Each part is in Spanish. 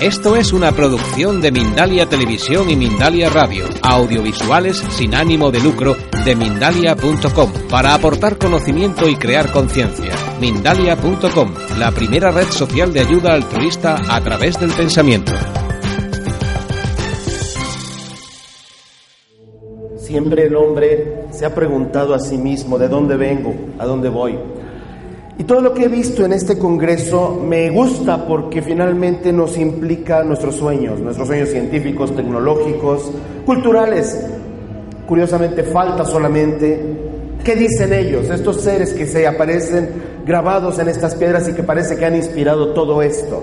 Esto es una producción de Mindalia Televisión y Mindalia Radio, audiovisuales sin ánimo de lucro de mindalia.com, para aportar conocimiento y crear conciencia. Mindalia.com, la primera red social de ayuda altruista a través del pensamiento. Siempre el hombre se ha preguntado a sí mismo, ¿de dónde vengo? ¿A dónde voy? Y todo lo que he visto en este Congreso me gusta porque finalmente nos implica nuestros sueños, nuestros sueños científicos, tecnológicos, culturales. Curiosamente falta solamente qué dicen ellos, estos seres que se aparecen grabados en estas piedras y que parece que han inspirado todo esto.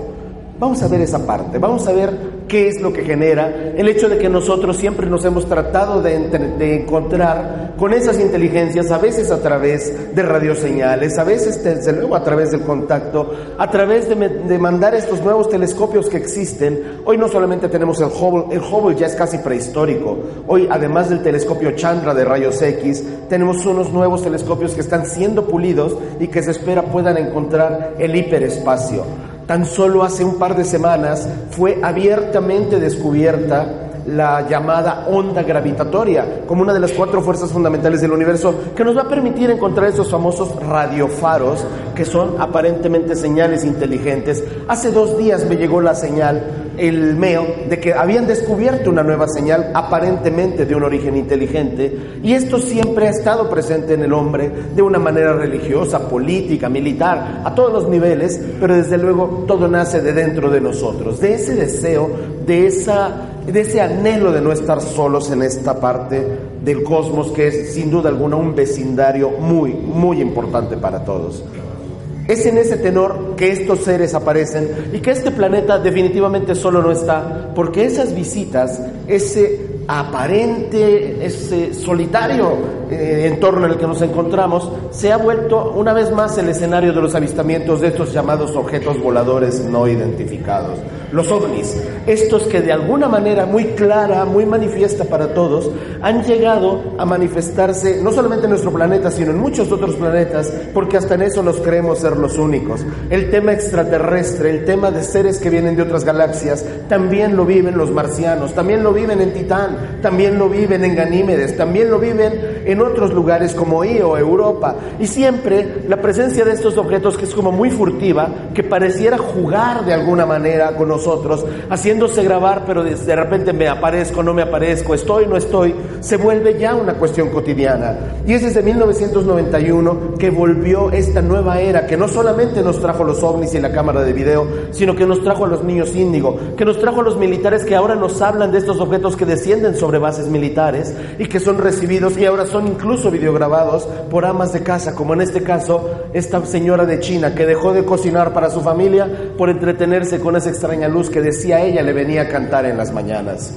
Vamos a ver esa parte, vamos a ver qué es lo que genera el hecho de que nosotros siempre nos hemos tratado de, encontrar con esas inteligencias, a veces a través de radioseñales, a veces desde luego a través del contacto, a través de, de, mandar estos nuevos telescopios que existen. Hoy no solamente tenemos el Hubble, el Hubble ya es casi prehistórico. Hoy, además del telescopio Chandra de rayos X, tenemos unos nuevos telescopios que están siendo pulidos y que se espera puedan encontrar el hiperespacio. Tan solo hace un par de semanas fue abiertamente descubierta la llamada onda gravitatoria como una de las cuatro fuerzas fundamentales del universo que nos va a permitir encontrar esos famosos radiofaros que son aparentemente señales inteligentes. Hace dos días me llegó la señal el meo de que habían descubierto una nueva señal aparentemente de un origen inteligente y esto siempre ha estado presente en el hombre de una manera religiosa, política, militar, a todos los niveles, pero desde luego todo nace de dentro de nosotros, de ese deseo, de, esa, de ese anhelo de no estar solos en esta parte del cosmos que es sin duda alguna un vecindario muy, muy importante para todos. Es en ese tenor que estos seres aparecen y que este planeta definitivamente solo no está, porque esas visitas, ese aparente, ese solitario eh, entorno en el que nos encontramos, se ha vuelto una vez más el escenario de los avistamientos de estos llamados objetos voladores no identificados los ovnis, estos que de alguna manera muy clara, muy manifiesta para todos, han llegado a manifestarse no solamente en nuestro planeta, sino en muchos otros planetas, porque hasta en eso nos creemos ser los únicos. El tema extraterrestre, el tema de seres que vienen de otras galaxias, también lo viven los marcianos, también lo viven en Titán, también lo viven en Ganímedes, también lo viven en otros lugares como Io, Europa. Y siempre la presencia de estos objetos que es como muy furtiva, que pareciera jugar de alguna manera con nosotros, nosotros, haciéndose grabar, pero de repente me aparezco, no me aparezco, estoy, no estoy, se vuelve ya una cuestión cotidiana. Y es desde 1991 que volvió esta nueva era, que no solamente nos trajo los ovnis y la cámara de video, sino que nos trajo a los niños índigo, que nos trajo a los militares que ahora nos hablan de estos objetos que descienden sobre bases militares y que son recibidos y ahora son incluso videograbados por amas de casa, como en este caso esta señora de China que dejó de cocinar para su familia por entretenerse con esa extraña que decía ella le venía a cantar en las mañanas.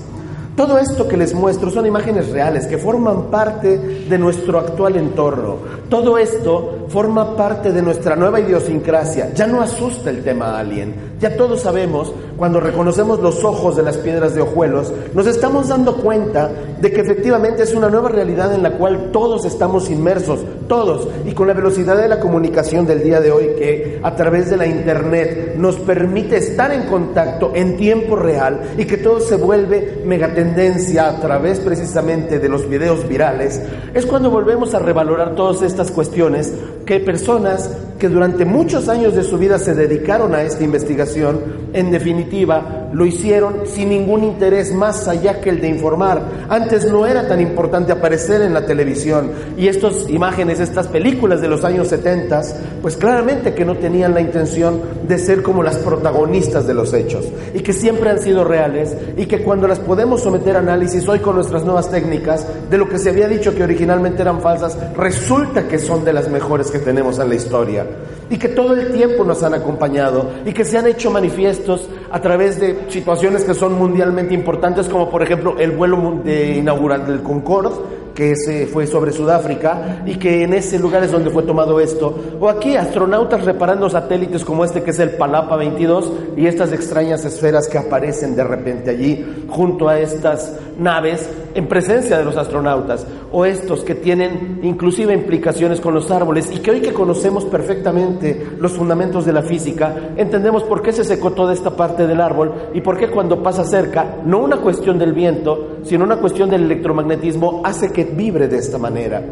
Todo esto que les muestro son imágenes reales que forman parte de nuestro actual entorno. Todo esto forma parte de nuestra nueva idiosincrasia. Ya no asusta el tema alien. Ya todos sabemos, cuando reconocemos los ojos de las piedras de hojuelos, nos estamos dando cuenta de que efectivamente es una nueva realidad en la cual todos estamos inmersos, todos, y con la velocidad de la comunicación del día de hoy que a través de la Internet nos permite estar en contacto en tiempo real y que todo se vuelve megatendencia a través precisamente de los videos virales, es cuando volvemos a revalorar todas estas cuestiones que personas que durante muchos años de su vida se dedicaron a esta investigación, en definitiva, lo hicieron sin ningún interés más allá que el de informar. Antes no era tan importante aparecer en la televisión. Y estas imágenes, estas películas de los años 70, pues claramente que no tenían la intención de ser como las protagonistas de los hechos. Y que siempre han sido reales. Y que cuando las podemos someter a análisis hoy con nuestras nuevas técnicas de lo que se había dicho que originalmente eran falsas, resulta que son de las mejores que tenemos en la historia y que todo el tiempo nos han acompañado y que se han hecho manifiestos a través de situaciones que son mundialmente importantes, como por ejemplo el vuelo de inaugural del Concorde, que se fue sobre Sudáfrica y que en ese lugar es donde fue tomado esto. O aquí astronautas reparando satélites como este que es el Palapa 22 y estas extrañas esferas que aparecen de repente allí junto a estas naves en presencia de los astronautas. O estos que tienen inclusive implicaciones con los árboles y que hoy que conocemos perfectamente los fundamentos de la física, entendemos por qué se secó toda esta parte del árbol y por qué cuando pasa cerca, no una cuestión del viento, sino una cuestión del electromagnetismo, hace que vibre de esta manera.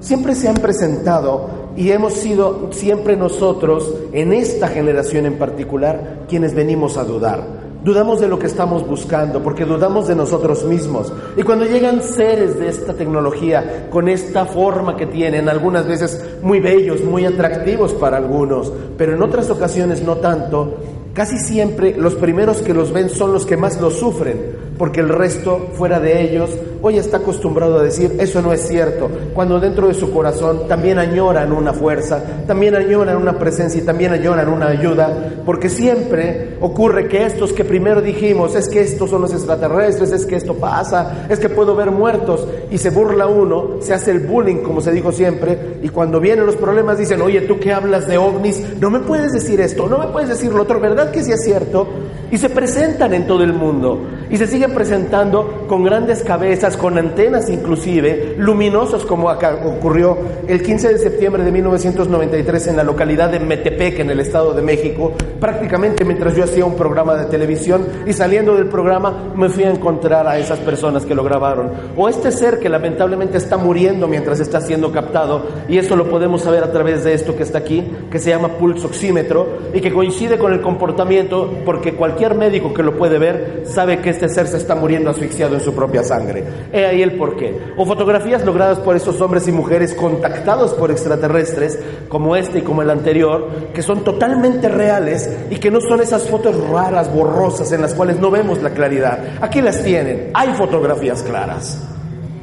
Siempre se han presentado y hemos sido siempre nosotros, en esta generación en particular, quienes venimos a dudar. Dudamos de lo que estamos buscando porque dudamos de nosotros mismos. Y cuando llegan seres de esta tecnología, con esta forma que tienen, algunas veces muy bellos, muy atractivos para algunos, pero en otras ocasiones no tanto, casi siempre los primeros que los ven son los que más los sufren, porque el resto fuera de ellos hoy está acostumbrado a decir, eso no es cierto, cuando dentro de su corazón también añoran una fuerza, también añoran una presencia y también añoran una ayuda, porque siempre ocurre que estos que primero dijimos, es que estos son los extraterrestres, es que esto pasa, es que puedo ver muertos, y se burla uno, se hace el bullying, como se dijo siempre, y cuando vienen los problemas dicen, oye, tú que hablas de ovnis, no me puedes decir esto, no me puedes decir lo otro, ¿verdad que sí es cierto? Y se presentan en todo el mundo, y se siguen presentando con grandes cabezas, con antenas inclusive, luminosos como acá ocurrió el 15 de septiembre de 1993 en la localidad de Metepec, en el Estado de México, prácticamente mientras yo hacía un programa de televisión y saliendo del programa me fui a encontrar a esas personas que lo grabaron. O este ser que lamentablemente está muriendo mientras está siendo captado, y eso lo podemos saber a través de esto que está aquí, que se llama pulso oxímetro y que coincide con el comportamiento porque cualquier médico que lo puede ver sabe que este ser se está muriendo asfixiado en su propia sangre. He ahí el porqué. O fotografías logradas por esos hombres y mujeres contactados por extraterrestres, como este y como el anterior, que son totalmente reales y que no son esas fotos raras, borrosas, en las cuales no vemos la claridad. Aquí las tienen. Hay fotografías claras.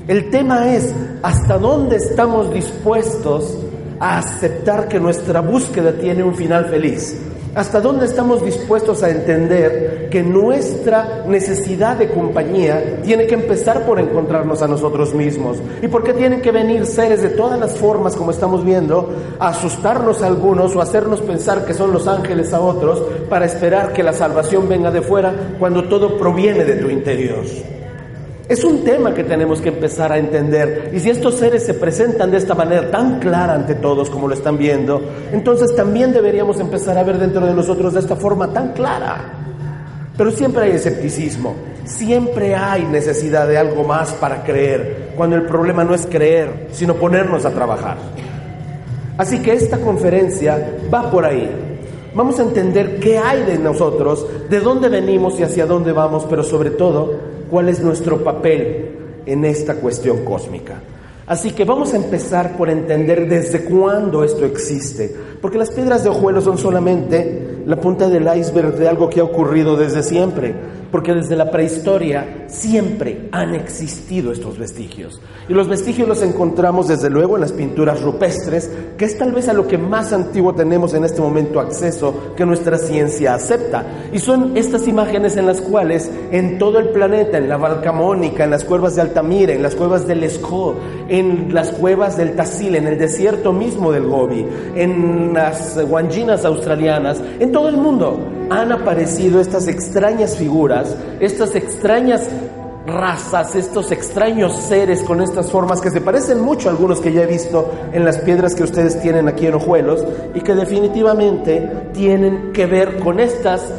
El tema es hasta dónde estamos dispuestos a aceptar que nuestra búsqueda tiene un final feliz. ¿Hasta dónde estamos dispuestos a entender que nuestra necesidad de compañía tiene que empezar por encontrarnos a nosotros mismos? ¿Y por qué tienen que venir seres de todas las formas, como estamos viendo, a asustarnos a algunos o hacernos pensar que son los ángeles a otros para esperar que la salvación venga de fuera cuando todo proviene de tu interior? Es un tema que tenemos que empezar a entender. Y si estos seres se presentan de esta manera tan clara ante todos como lo están viendo, entonces también deberíamos empezar a ver dentro de nosotros de esta forma tan clara. Pero siempre hay escepticismo, siempre hay necesidad de algo más para creer, cuando el problema no es creer, sino ponernos a trabajar. Así que esta conferencia va por ahí. Vamos a entender qué hay de nosotros, de dónde venimos y hacia dónde vamos, pero sobre todo cuál es nuestro papel en esta cuestión cósmica. Así que vamos a empezar por entender desde cuándo esto existe, porque las piedras de ojuelo son solamente la punta del iceberg de algo que ha ocurrido desde siempre porque desde la prehistoria siempre han existido estos vestigios. Y los vestigios los encontramos desde luego en las pinturas rupestres, que es tal vez a lo que más antiguo tenemos en este momento acceso que nuestra ciencia acepta. Y son estas imágenes en las cuales en todo el planeta, en la Valcamónica, en las cuevas de Altamira, en las cuevas del Escó, en las cuevas del Tasil, en el desierto mismo del Gobi, en las guanginas australianas, en todo el mundo han aparecido estas extrañas figuras, estas extrañas razas, estos extraños seres con estas formas que se parecen mucho a algunos que ya he visto en las piedras que ustedes tienen aquí en Ojuelos y que definitivamente tienen que ver con estas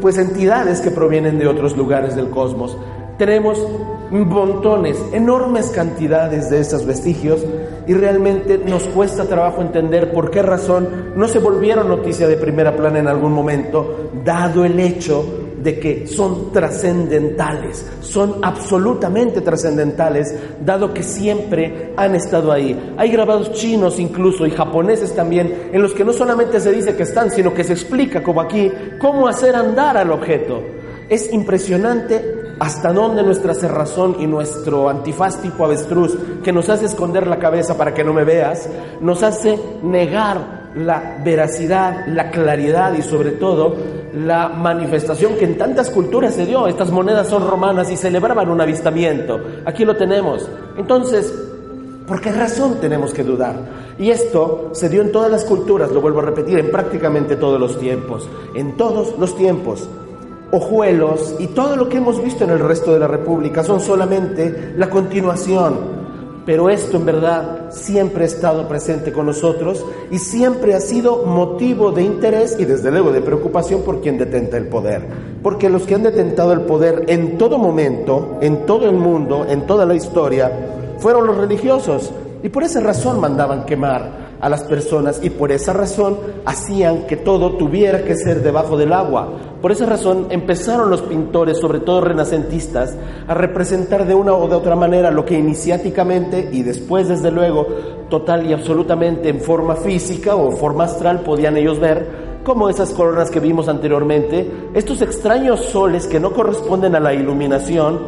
pues entidades que provienen de otros lugares del cosmos. Tenemos montones, enormes cantidades de estos vestigios y realmente nos cuesta trabajo entender por qué razón no se volvieron noticia de primera plana en algún momento, dado el hecho de que son trascendentales, son absolutamente trascendentales, dado que siempre han estado ahí. Hay grabados chinos incluso y japoneses también, en los que no solamente se dice que están, sino que se explica, como aquí, cómo hacer andar al objeto. Es impresionante hasta dónde nuestra cerrazón y nuestro antifaz tipo avestruz, que nos hace esconder la cabeza para que no me veas, nos hace negar la veracidad, la claridad y sobre todo la manifestación que en tantas culturas se dio. Estas monedas son romanas y celebraban un avistamiento. Aquí lo tenemos. Entonces, ¿por qué razón tenemos que dudar? Y esto se dio en todas las culturas, lo vuelvo a repetir, en prácticamente todos los tiempos. En todos los tiempos. Ojuelos y todo lo que hemos visto en el resto de la República son solamente la continuación pero esto en verdad siempre ha estado presente con nosotros y siempre ha sido motivo de interés y desde luego de preocupación por quien detenta el poder. Porque los que han detentado el poder en todo momento, en todo el mundo, en toda la historia, fueron los religiosos. Y por esa razón mandaban quemar a las personas y por esa razón hacían que todo tuviera que ser debajo del agua. Por esa razón empezaron los pintores, sobre todo renacentistas, a representar de una o de otra manera lo que iniciáticamente y después desde luego total y absolutamente en forma física o forma astral podían ellos ver como esas coronas que vimos anteriormente, estos extraños soles que no corresponden a la iluminación,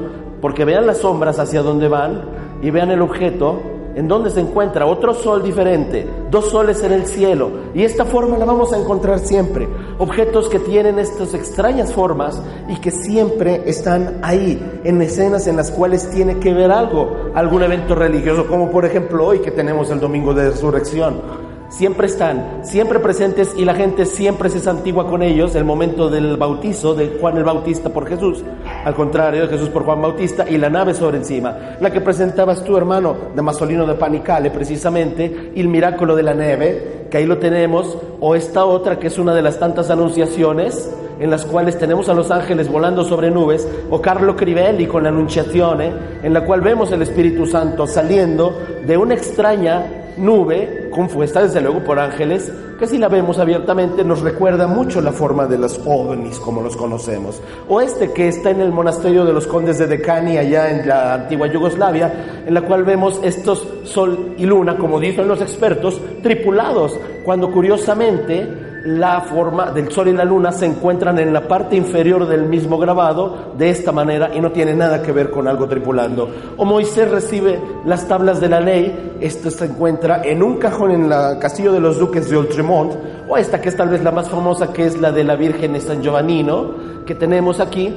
porque vean las sombras hacia dónde van y vean el objeto en donde se encuentra otro sol diferente, dos soles en el cielo. Y esta forma la vamos a encontrar siempre. Objetos que tienen estas extrañas formas y que siempre están ahí, en escenas en las cuales tiene que ver algo, algún evento religioso, como por ejemplo hoy que tenemos el Domingo de Resurrección siempre están, siempre presentes y la gente siempre se santigua con ellos, el momento del bautizo de Juan el Bautista por Jesús, al contrario Jesús por Juan Bautista y la nave sobre encima, la que presentabas tu hermano de Masolino de Panicale precisamente, y el milagro de la neve, que ahí lo tenemos, o esta otra que es una de las tantas anunciaciones en las cuales tenemos a los ángeles volando sobre nubes, o Carlo Crivelli con la Annunciazione, en la cual vemos el Espíritu Santo saliendo de una extraña nube compuesta desde luego por ángeles, que si la vemos abiertamente nos recuerda mucho la forma de los ovnis como los conocemos. O este que está en el monasterio de los condes de Decani allá en la antigua Yugoslavia, en la cual vemos estos sol y luna, como dicen los expertos, tripulados, cuando curiosamente la forma del sol y la luna se encuentran en la parte inferior del mismo grabado de esta manera y no tiene nada que ver con algo tripulando. O Moisés recibe las tablas de la ley, esto se encuentra en un cajón en el castillo de los duques de Oltremont, o esta que es tal vez la más famosa, que es la de la Virgen de San Giovannino, que tenemos aquí,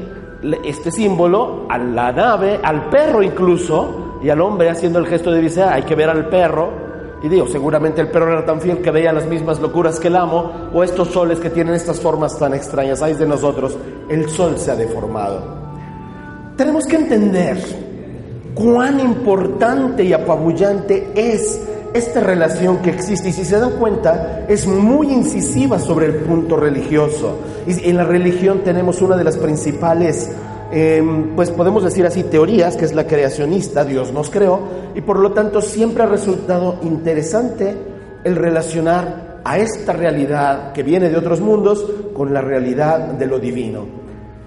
este símbolo, a la nave, al perro incluso, y al hombre haciendo el gesto de dice, hay que ver al perro, y digo, seguramente el perro era tan fiel que veía las mismas locuras que el amo, o estos soles que tienen estas formas tan extrañas. Hay de nosotros, el sol se ha deformado. Tenemos que entender cuán importante y apabullante es esta relación que existe y si se dan cuenta es muy incisiva sobre el punto religioso. Y en la religión tenemos una de las principales Em, pues podemos decir así, teorías, que es la creacionista, Dios nos creó, y por lo tanto siempre ha resultado interesante el relacionar a esta realidad que viene de otros mundos con la realidad de lo divino.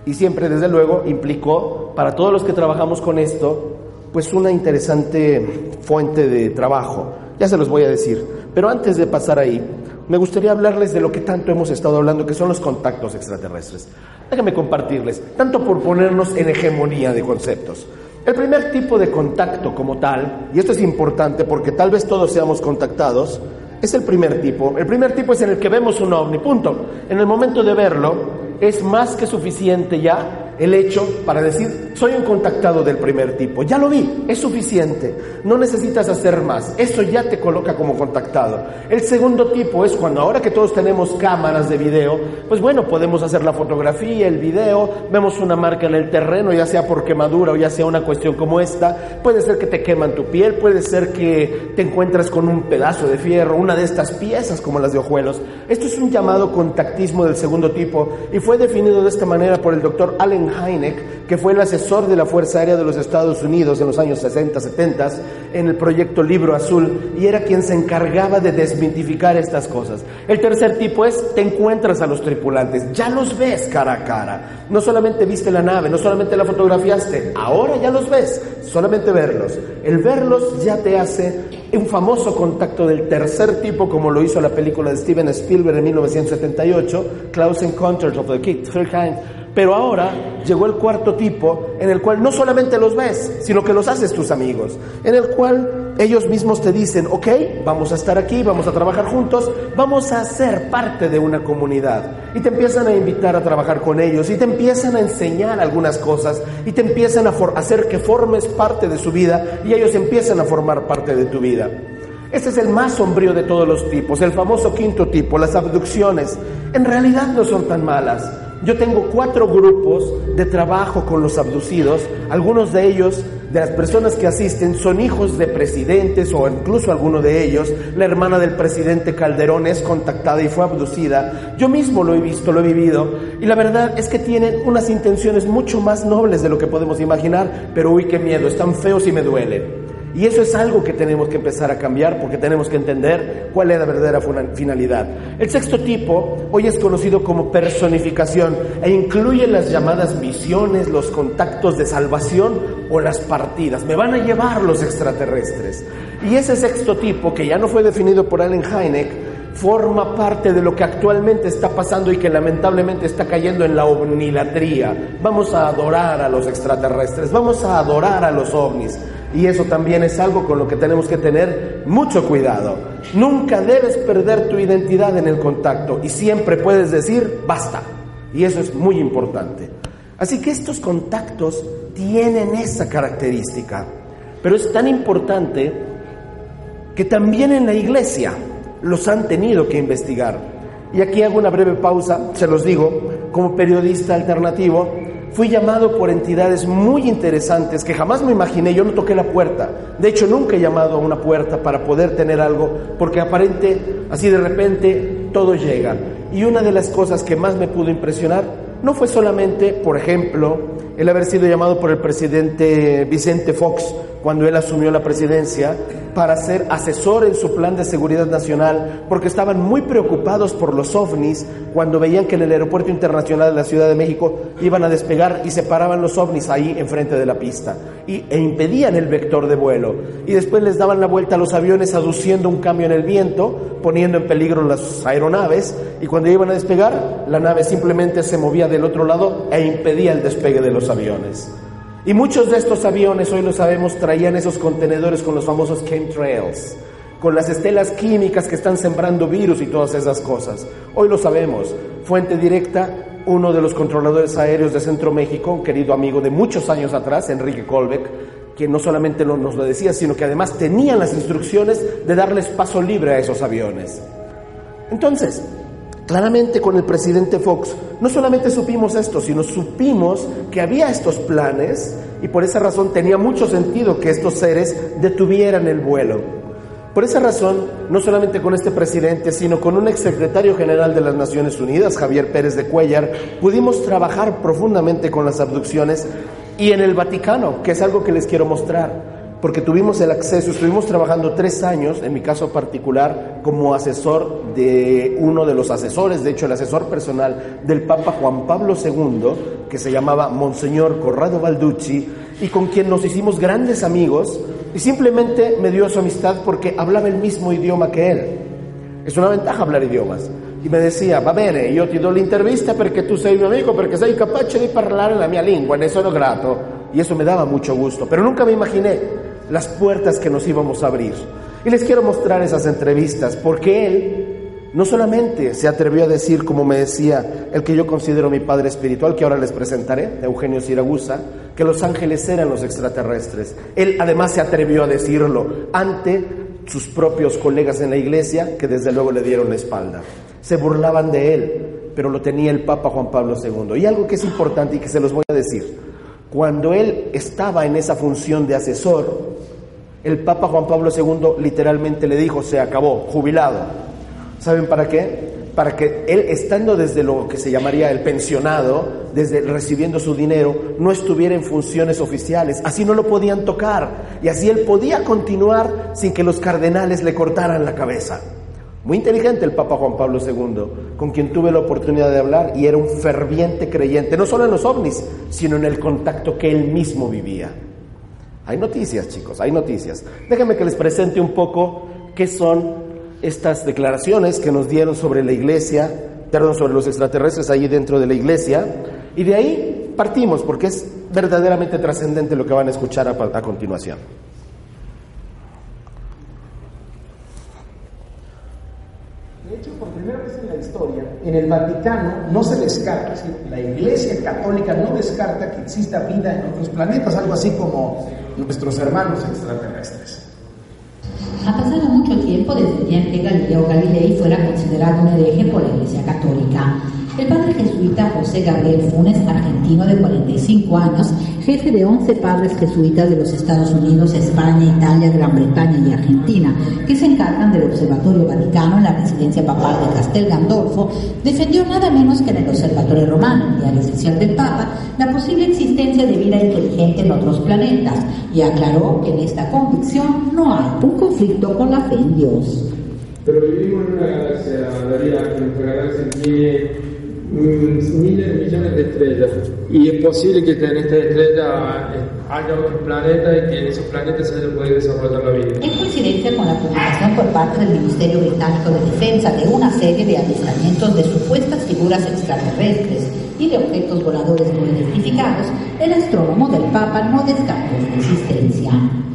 Y siempre, desde luego, implicó para todos los que trabajamos con esto, pues una interesante fuente de trabajo. Ya se los voy a decir. Pero antes de pasar ahí, me gustaría hablarles de lo que tanto hemos estado hablando, que son los contactos extraterrestres. Déjenme compartirles, tanto por ponernos en hegemonía de conceptos. El primer tipo de contacto como tal, y esto es importante porque tal vez todos seamos contactados, es el primer tipo. El primer tipo es en el que vemos un ovni, punto. En el momento de verlo, es más que suficiente ya el hecho para decir, soy un contactado del primer tipo, ya lo vi, es suficiente, no necesitas hacer más, eso ya te coloca como contactado. El segundo tipo es cuando ahora que todos tenemos cámaras de video, pues bueno, podemos hacer la fotografía, el video, vemos una marca en el terreno, ya sea por quemadura o ya sea una cuestión como esta, puede ser que te queman tu piel, puede ser que te encuentras con un pedazo de fierro, una de estas piezas como las de hojuelos. Esto es un llamado contactismo del segundo tipo y fue definido de esta manera por el doctor Allen Heineck, que fue el asesor de la Fuerza Aérea de los Estados Unidos en los años 60, 70, en el proyecto Libro Azul, y era quien se encargaba de desmitificar estas cosas. El tercer tipo es, te encuentras a los tripulantes, ya los ves cara a cara. No solamente viste la nave, no solamente la fotografiaste, ahora ya los ves, solamente verlos. El verlos ya te hace un famoso contacto del tercer tipo, como lo hizo la película de Steven Spielberg en 1978, Close Encounters of the Third Kind Pero ahora llegó el cuarto tipo en el cual no solamente los ves, sino que los haces tus amigos, en el cual ellos mismos te dicen, ok, vamos a estar aquí, vamos a trabajar juntos, vamos a ser parte de una comunidad. Y te empiezan a invitar a trabajar con ellos y te empiezan a enseñar algunas cosas y te empiezan a hacer que formes parte de su vida y ellos empiezan a formar parte de tu vida. Este es el más sombrío de todos los tipos, el famoso quinto tipo, las abducciones. En realidad no son tan malas. Yo tengo cuatro grupos de trabajo con los abducidos. Algunos de ellos, de las personas que asisten, son hijos de presidentes o incluso alguno de ellos. La hermana del presidente Calderón es contactada y fue abducida. Yo mismo lo he visto, lo he vivido. Y la verdad es que tienen unas intenciones mucho más nobles de lo que podemos imaginar. Pero uy, qué miedo, están feos y me duelen. Y eso es algo que tenemos que empezar a cambiar porque tenemos que entender cuál es la verdadera finalidad. El sexto tipo hoy es conocido como personificación e incluye las llamadas visiones, los contactos de salvación o las partidas. Me van a llevar los extraterrestres. Y ese sexto tipo, que ya no fue definido por Allen Hynek, forma parte de lo que actualmente está pasando y que lamentablemente está cayendo en la omnilatría. Vamos a adorar a los extraterrestres, vamos a adorar a los ovnis. Y eso también es algo con lo que tenemos que tener mucho cuidado. Nunca debes perder tu identidad en el contacto y siempre puedes decir basta. Y eso es muy importante. Así que estos contactos tienen esa característica. Pero es tan importante que también en la iglesia los han tenido que investigar. Y aquí hago una breve pausa, se los digo, como periodista alternativo, Fui llamado por entidades muy interesantes que jamás me imaginé, yo no toqué la puerta. De hecho, nunca he llamado a una puerta para poder tener algo, porque aparente, así de repente, todo llega. Y una de las cosas que más me pudo impresionar no fue solamente, por ejemplo, el haber sido llamado por el presidente Vicente Fox cuando él asumió la presidencia para ser asesor en su plan de seguridad nacional, porque estaban muy preocupados por los ovnis cuando veían que en el aeropuerto internacional de la Ciudad de México iban a despegar y se paraban los ovnis ahí enfrente de la pista y, e impedían el vector de vuelo. Y después les daban la vuelta a los aviones aduciendo un cambio en el viento, poniendo en peligro las aeronaves, y cuando iban a despegar, la nave simplemente se movía del otro lado e impedía el despegue de los aviones. Y muchos de estos aviones, hoy lo sabemos, traían esos contenedores con los famosos chemtrails, con las estelas químicas que están sembrando virus y todas esas cosas. Hoy lo sabemos. Fuente directa, uno de los controladores aéreos de Centro México, querido amigo de muchos años atrás, Enrique Colbeck, que no solamente nos lo decía, sino que además tenían las instrucciones de darles paso libre a esos aviones. Entonces, Claramente con el presidente Fox no solamente supimos esto, sino supimos que había estos planes y por esa razón tenía mucho sentido que estos seres detuvieran el vuelo. Por esa razón, no solamente con este presidente, sino con un exsecretario general de las Naciones Unidas, Javier Pérez de Cuellar, pudimos trabajar profundamente con las abducciones y en el Vaticano, que es algo que les quiero mostrar porque tuvimos el acceso, estuvimos trabajando tres años, en mi caso particular, como asesor de uno de los asesores, de hecho el asesor personal del Papa Juan Pablo II, que se llamaba Monseñor Corrado Balducci, y con quien nos hicimos grandes amigos, y simplemente me dio su amistad porque hablaba el mismo idioma que él. Es una ventaja hablar idiomas. Y me decía, va bene, yo te do l'intervista perché tu sei mio amico, perché sei capace di parlare la mia lingua, ne sono grato. Y eso me daba mucho gusto, pero nunca me imaginé las puertas que nos íbamos a abrir. Y les quiero mostrar esas entrevistas, porque él no solamente se atrevió a decir, como me decía el que yo considero mi padre espiritual, que ahora les presentaré, Eugenio Siragusa, que los ángeles eran los extraterrestres. Él además se atrevió a decirlo ante sus propios colegas en la iglesia, que desde luego le dieron la espalda. Se burlaban de él, pero lo tenía el Papa Juan Pablo II. Y algo que es importante y que se los voy a decir. Cuando él estaba en esa función de asesor, el Papa Juan Pablo II literalmente le dijo, se acabó, jubilado. ¿Saben para qué? Para que él, estando desde lo que se llamaría el pensionado, desde recibiendo su dinero, no estuviera en funciones oficiales. Así no lo podían tocar. Y así él podía continuar sin que los cardenales le cortaran la cabeza. Muy inteligente el Papa Juan Pablo II, con quien tuve la oportunidad de hablar y era un ferviente creyente, no solo en los ovnis, sino en el contacto que él mismo vivía. Hay noticias, chicos, hay noticias. Déjenme que les presente un poco qué son estas declaraciones que nos dieron sobre la iglesia, perdón, sobre los extraterrestres ahí dentro de la iglesia. Y de ahí partimos, porque es verdaderamente trascendente lo que van a escuchar a, continuación. De hecho, por primera vez en la historia, en el Vaticano no se descarta, es decir, la Iglesia Católica no descarta que exista vida en otros planetas, algo así como nuestros hermanos extraterrestres. Ha pasado mucho tiempo desde el día en que Galileo Galilei fuera considerado un hereje por la Iglesia Católica. El padre jesuita José Gabriel Funes, argentino de 45 años, jefe de 11 padres jesuitas de los Estados Unidos, España, Italia, Gran Bretaña y Argentina, que se encargan del Observatorio Vaticano en la residencia papal de Castel Gandolfo, defendió nada menos que en el Observatorio Romano, el diario oficial del Papa, la posible existencia de vida inteligente en otros planetas y aclaró que en esta convicción no hay un conflicto con la fe en Dios. Pero vivimos en una galaxia, Daría, que nuestra galaxia tiene miles de millones de estrellas y es posible que en esta estrella haya otros planetas y que en esos planetas se puede desarrollar la vida. En coincidencia con la publicación por parte del Ministerio Británico de Defensa de una serie de avistamientos de supuestas figuras extraterrestres y de objetos voladores no identificados, el astrónomo del Papa no descartó su existencia.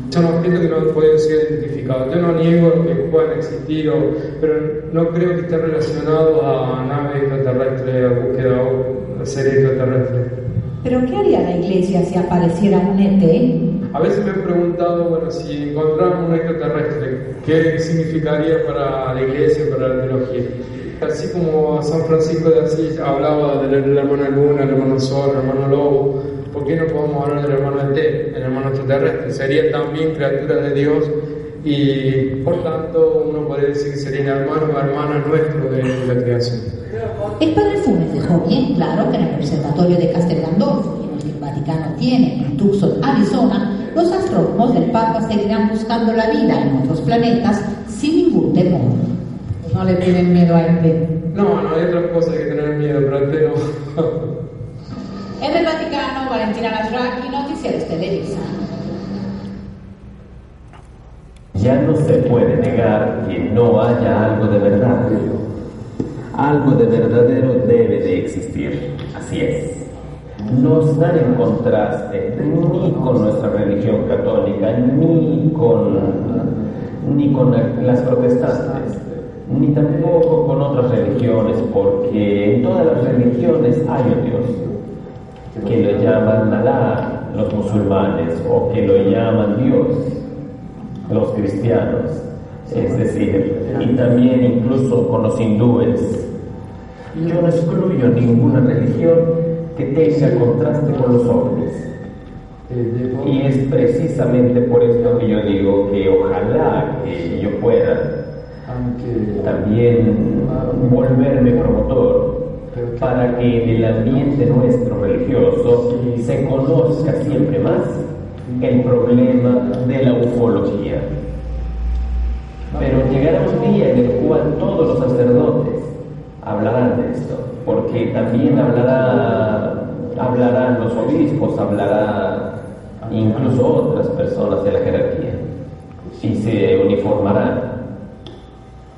Son objetos que no pueden ser identificados. Yo no niego que puedan existir, pero no creo que esté relacionado a naves extraterrestres, a búsqueda o seres extraterrestres. ¿Pero qué haría la iglesia si apareciera un ET? A veces me he preguntado, bueno, si encontráramos un extraterrestre, ¿qué significaría para la iglesia, para la teología? Así como San Francisco de Asís hablaba de la hermana Luna, el hermano Sol, el hermano Lobo, ¿por qué no podemos hablar del hermano ET, el hermano extraterrestre? Sería también criatura de Dios y por tanto uno puede decir que sería hermano o hermana nuestro de la creación. El padre Funes dejó bien claro que en el observatorio de Castel Gandolfo, en el que el Vaticano tiene en Tucson, Arizona, los astrónomos del Papa seguirán buscando la vida en otros planetas sin ningún temor. No le tienen miedo a ET. No, no hay otras cosas que tener miedo, pero ET no. Noticiero Televisa. Ya no se puede negar que no haya algo de verdad. Algo de verdadero debe de existir. Así es. No están en contraste ni con nuestra religión católica, ni con, ni con las protestantes, ni tampoco con otras religiones, porque en todas las religiones hay un Dios, que lo llaman Alá los musulmanes, o que lo llaman Dios los cristianos, es decir, y también incluso con los hindúes. Yo no excluyo ninguna religión que tenga contraste con los hombres. Y es precisamente por esto que yo digo que ojalá que yo pueda también volverme promotor para que en el ambiente nuestro religioso se conozca siempre más el problema de la ufología. Pero llegará un día en el cual todos los sacerdotes hablarán de esto, porque también hablará, hablarán los obispos, hablará incluso otras personas de la jerarquía, y se uniformarán.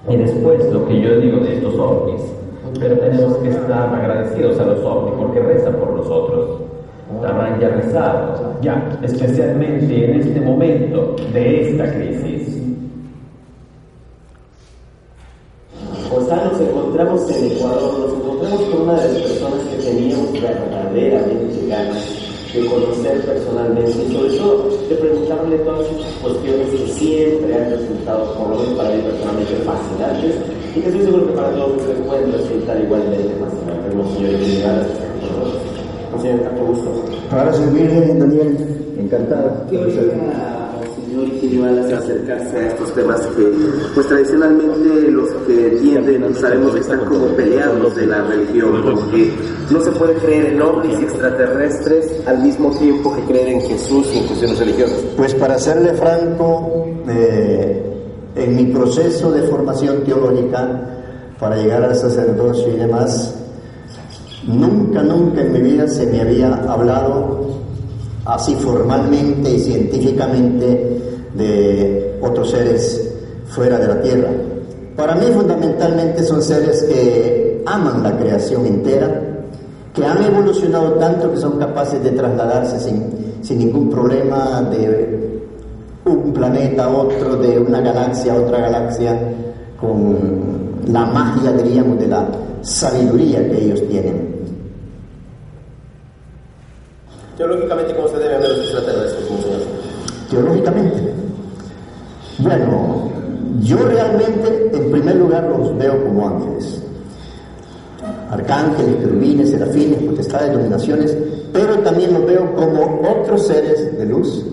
Y después lo que yo digo de estos ovnis, pero tenemos que estar agradecidos a los ovnis porque rezan por nosotros. Estarán ya rezados, ya, especialmente en este momento de esta crisis. José, nos encontramos en Ecuador, nos encontramos con una de las personas que teníamos verdaderamente ganas de conocer personalmente y sobre todo de preguntarle todas estas cuestiones que siempre han resultado, por lo menos para mí personalmente, fascinantes y que estoy seguro que para todos ustedes pueden resultar igualmente fascinantes. Monseñor, y gracias tanto gusto. Ahora servirle, Daniel, encantado. ¿Qué obliga al señor Itinualas a acercarse a estos temas que, pues tradicionalmente los que tienden, sabemos que están como peleados de la religión, porque no se puede creer en ovnis extraterrestres al mismo tiempo que creer en Jesús y en cuestiones religiosas? Pues para serle franco, eh, en mi proceso de formación teológica, para llegar al sacerdocio y demás, Nunca, nunca en mi vida se me había hablado así formalmente y científicamente de otros seres fuera de la Tierra. Para mí fundamentalmente son seres que aman la creación entera, que han evolucionado tanto que son capaces de trasladarse sin, sin ningún problema de un planeta a otro, de una galaxia a otra galaxia, con la magia, diríamos, de la sabiduría que ellos tienen. Teológicamente, ¿cómo se debe ver los extraterrestres, Teológicamente. Bueno, yo realmente, en primer lugar, los veo como ángeles. Arcángeles, querubines, serafines, potestades, dominaciones, pero también los veo como otros seres de luz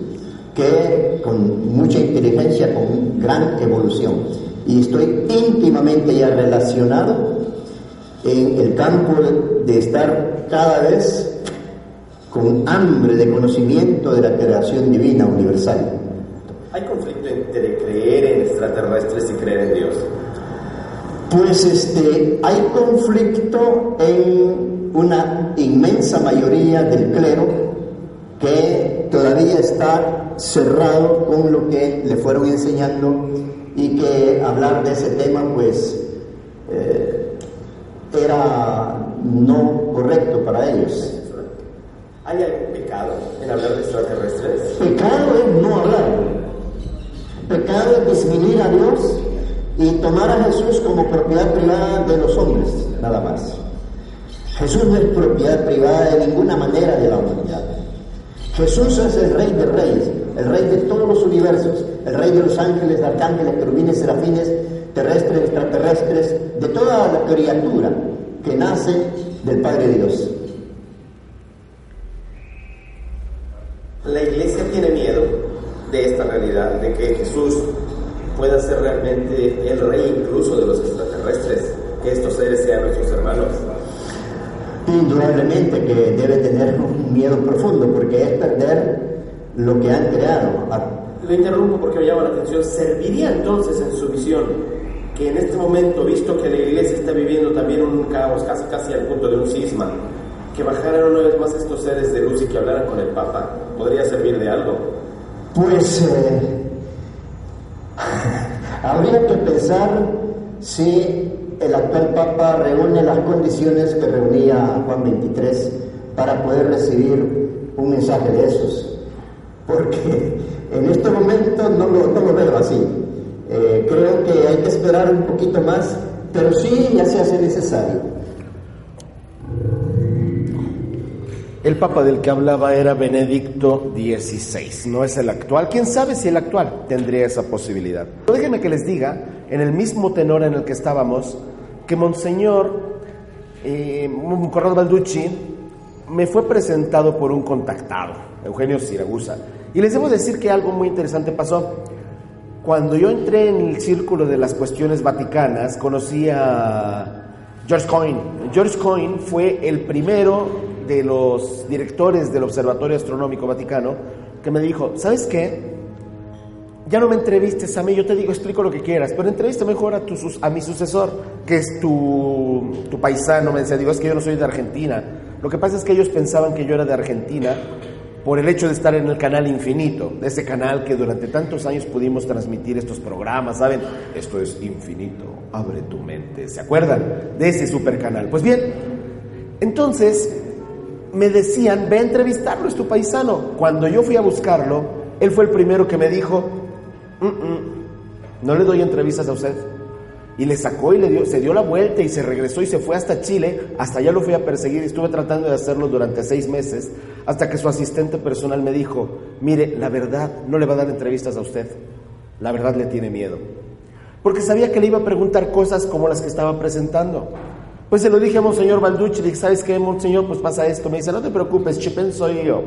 que con mucha inteligencia, con gran evolución. Y estoy íntimamente ya relacionado en el campo de estar cada vez con hambre de conocimiento de la creación divina universal. ¿Hay conflicto entre creer en extraterrestres y creer en Dios? Pues este, hay conflicto en una inmensa mayoría del clero que todavía está cerrado con lo que le fueron enseñando y que hablar de ese tema pues eh, era no correcto para ellos. ¿Hay algún pecado en hablar de extraterrestres? Pecado es no hablar. Pecado es disminuir a Dios y tomar a Jesús como propiedad privada de los hombres, nada más. Jesús no es propiedad privada de ninguna manera de la humanidad. Jesús es el rey de reyes, el rey de todos los universos, el rey de los ángeles, arcángeles, querubines, serafines, terrestres, extraterrestres, de toda la criatura que nace del Padre Dios. La iglesia tiene miedo de esta realidad, de que Jesús pueda ser realmente el rey incluso de los extraterrestres, que estos seres sean nuestros hermanos. Indudablemente que debe tener un miedo profundo, porque es perder lo que han creado. Le interrumpo porque me llama la atención. ¿Serviría entonces en su visión que en este momento, visto que la iglesia está viviendo también un caos casi, casi al punto de un cisma, que bajaran una vez más estos seres de luz y que hablaran con el Papa? ¿Podría servir de algo? Pues eh, habría que pensar si el actual Papa reúne las condiciones que reunía Juan 23 para poder recibir un mensaje de esos. Porque en este momento no lo, no lo veo así. Eh, creo que hay que esperar un poquito más, pero sí ya se hace necesario. El papa del que hablaba era Benedicto XVI, no es el actual. ¿Quién sabe si el actual tendría esa posibilidad? déjenme que les diga, en el mismo tenor en el que estábamos, que Monseñor eh, Corrado Balducci me fue presentado por un contactado, Eugenio Siragusa. Y les debo decir que algo muy interesante pasó. Cuando yo entré en el círculo de las cuestiones vaticanas, conocí a George Coyne. George Coyne fue el primero de los directores del Observatorio Astronómico Vaticano que me dijo, ¿sabes qué? Ya no me entrevistes a mí, yo te digo, explico lo que quieras, pero entrevista mejor a, tu, a mi sucesor, que es tu, tu paisano. Me decía, digo, es que yo no soy de Argentina. Lo que pasa es que ellos pensaban que yo era de Argentina por el hecho de estar en el canal infinito, ese canal que durante tantos años pudimos transmitir estos programas, ¿saben? Esto es infinito, abre tu mente, ¿se acuerdan de ese super canal? Pues bien, entonces me decían, ve a entrevistarlo, es tu paisano. Cuando yo fui a buscarlo, él fue el primero que me dijo, no le doy entrevistas a usted. Y le sacó y le dio, se dio la vuelta y se regresó y se fue hasta Chile. Hasta allá lo fui a perseguir y estuve tratando de hacerlo durante seis meses, hasta que su asistente personal me dijo, mire, la verdad no le va a dar entrevistas a usted. La verdad le tiene miedo. Porque sabía que le iba a preguntar cosas como las que estaba presentando. Pues se lo dije a Monseñor Balducci, le dije, ¿sabes qué, Monseñor? Pues pasa esto. Me dice, no te preocupes, Chipen soy yo.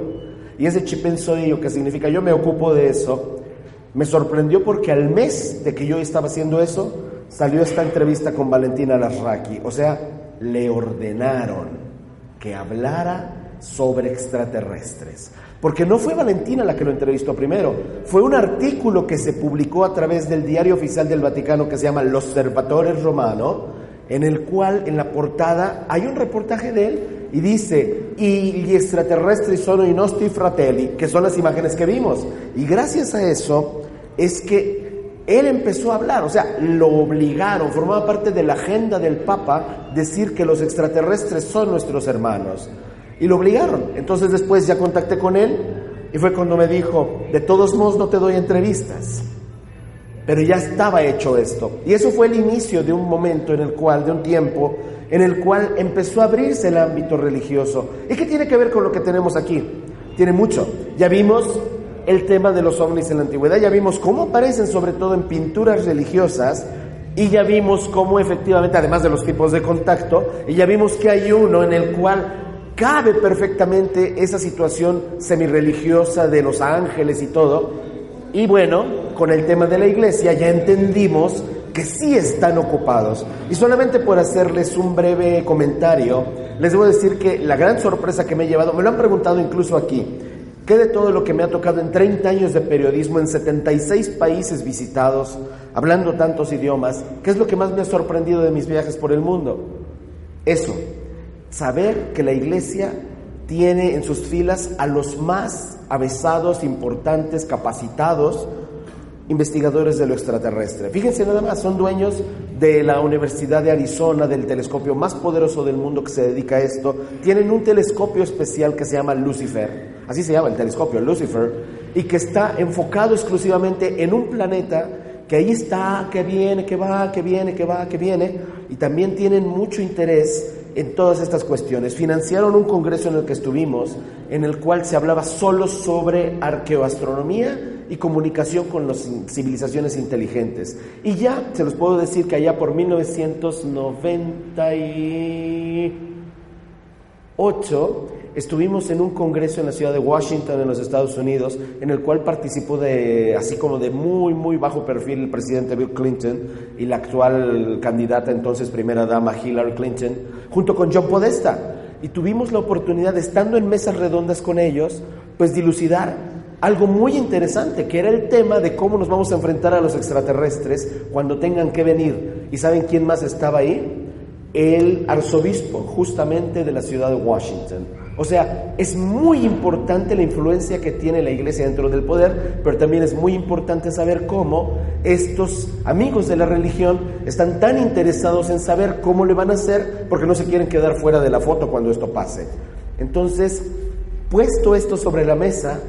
Y ese Chipen soy yo, que significa yo me ocupo de eso, me sorprendió porque al mes de que yo estaba haciendo eso, salió esta entrevista con Valentina Lasraki. O sea, le ordenaron que hablara sobre extraterrestres. Porque no fue Valentina la que lo entrevistó primero, fue un artículo que se publicó a través del diario oficial del Vaticano que se llama L'Osservatore Romano, en el cual en la portada hay un reportaje de él y dice, y gli extraterrestri sono i nostri fratelli, que son las imágenes que vimos. Y gracias a eso es que él empezó a hablar, o sea, lo obligaron, formaba parte de la agenda del Papa decir que los extraterrestres son nuestros hermanos. Y lo obligaron. Entonces después ya contacté con él y fue cuando me dijo, de todos modos no te doy entrevistas. Pero ya estaba hecho esto. Y eso fue el inicio de un momento en el cual, de un tiempo, en el cual empezó a abrirse el ámbito religioso. ¿Y qué tiene que ver con lo que tenemos aquí? Tiene mucho. Ya vimos el tema de los ovnis en la antigüedad, ya vimos cómo aparecen sobre todo en pinturas religiosas y ya vimos cómo efectivamente, además de los tipos de contacto, y ya vimos que hay uno en el cual cabe perfectamente esa situación semi-religiosa de los ángeles y todo. Y bueno, con el tema de la iglesia ya entendimos que sí están ocupados. Y solamente por hacerles un breve comentario, les debo decir que la gran sorpresa que me he llevado, me lo han preguntado incluso aquí, ¿qué de todo lo que me ha tocado en 30 años de periodismo, en 76 países visitados, hablando tantos idiomas, qué es lo que más me ha sorprendido de mis viajes por el mundo? Eso, saber que la iglesia tiene en sus filas a los más avesados, importantes, capacitados investigadores de lo extraterrestre. Fíjense nada más, son dueños de la Universidad de Arizona, del telescopio más poderoso del mundo que se dedica a esto. Tienen un telescopio especial que se llama Lucifer, así se llama el telescopio Lucifer, y que está enfocado exclusivamente en un planeta que ahí está, que viene, que va, que viene, que va, que viene, y también tienen mucho interés en todas estas cuestiones. Financiaron un congreso en el que estuvimos, en el cual se hablaba solo sobre arqueoastronomía y comunicación con las civilizaciones inteligentes. Y ya se los puedo decir que allá por 1998 estuvimos en un congreso en la ciudad de Washington, en los Estados Unidos, en el cual participó de, así como de muy, muy bajo perfil el presidente Bill Clinton y la actual candidata entonces primera dama Hillary Clinton, junto con John Podesta. Y tuvimos la oportunidad, estando en mesas redondas con ellos, pues dilucidar algo muy interesante, que era el tema de cómo nos vamos a enfrentar a los extraterrestres cuando tengan que venir. ¿Y saben quién más estaba ahí? El arzobispo, justamente de la ciudad de Washington. O sea, es muy importante la influencia que tiene la iglesia dentro del poder, pero también es muy importante saber cómo estos amigos de la religión están tan interesados en saber cómo le van a hacer porque no se quieren quedar fuera de la foto cuando esto pase. Entonces, puesto esto sobre la mesa,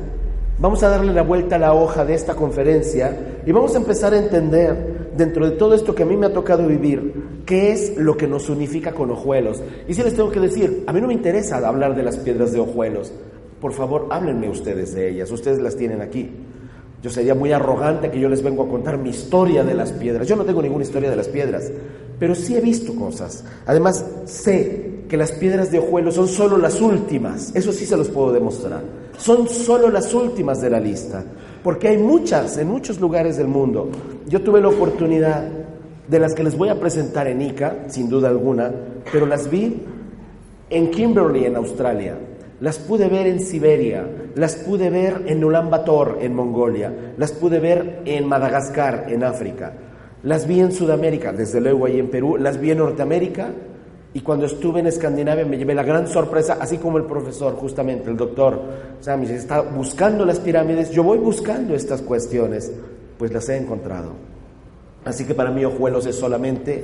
vamos a darle la vuelta a la hoja de esta conferencia y vamos a empezar a entender dentro de todo esto que a mí me ha tocado vivir, qué es lo que nos unifica con Ojuelos. Y si les tengo que decir, a mí no me interesa hablar de las piedras de Ojuelos. Por favor, háblenme ustedes de ellas, ustedes las tienen aquí. Yo sería muy arrogante que yo les vengo a contar mi historia de las piedras. Yo no tengo ninguna historia de las piedras, pero sí he visto cosas. Además, sé que las piedras de Ojuelos son solo las últimas. Eso sí se los puedo demostrar. Son solo las últimas de la lista porque hay muchas en muchos lugares del mundo. Yo tuve la oportunidad de las que les voy a presentar en Ica, sin duda alguna, pero las vi en Kimberley, en Australia, las pude ver en Siberia, las pude ver en Ulaanbaatar, en Mongolia, las pude ver en Madagascar, en África, las vi en Sudamérica, desde luego ahí en Perú, las vi en Norteamérica y cuando estuve en Escandinavia me llevé la gran sorpresa, así como el profesor, justamente, el doctor. Sami, está buscando las pirámides, yo voy buscando estas cuestiones, pues las he encontrado. Así que para mí Ojuelos es solamente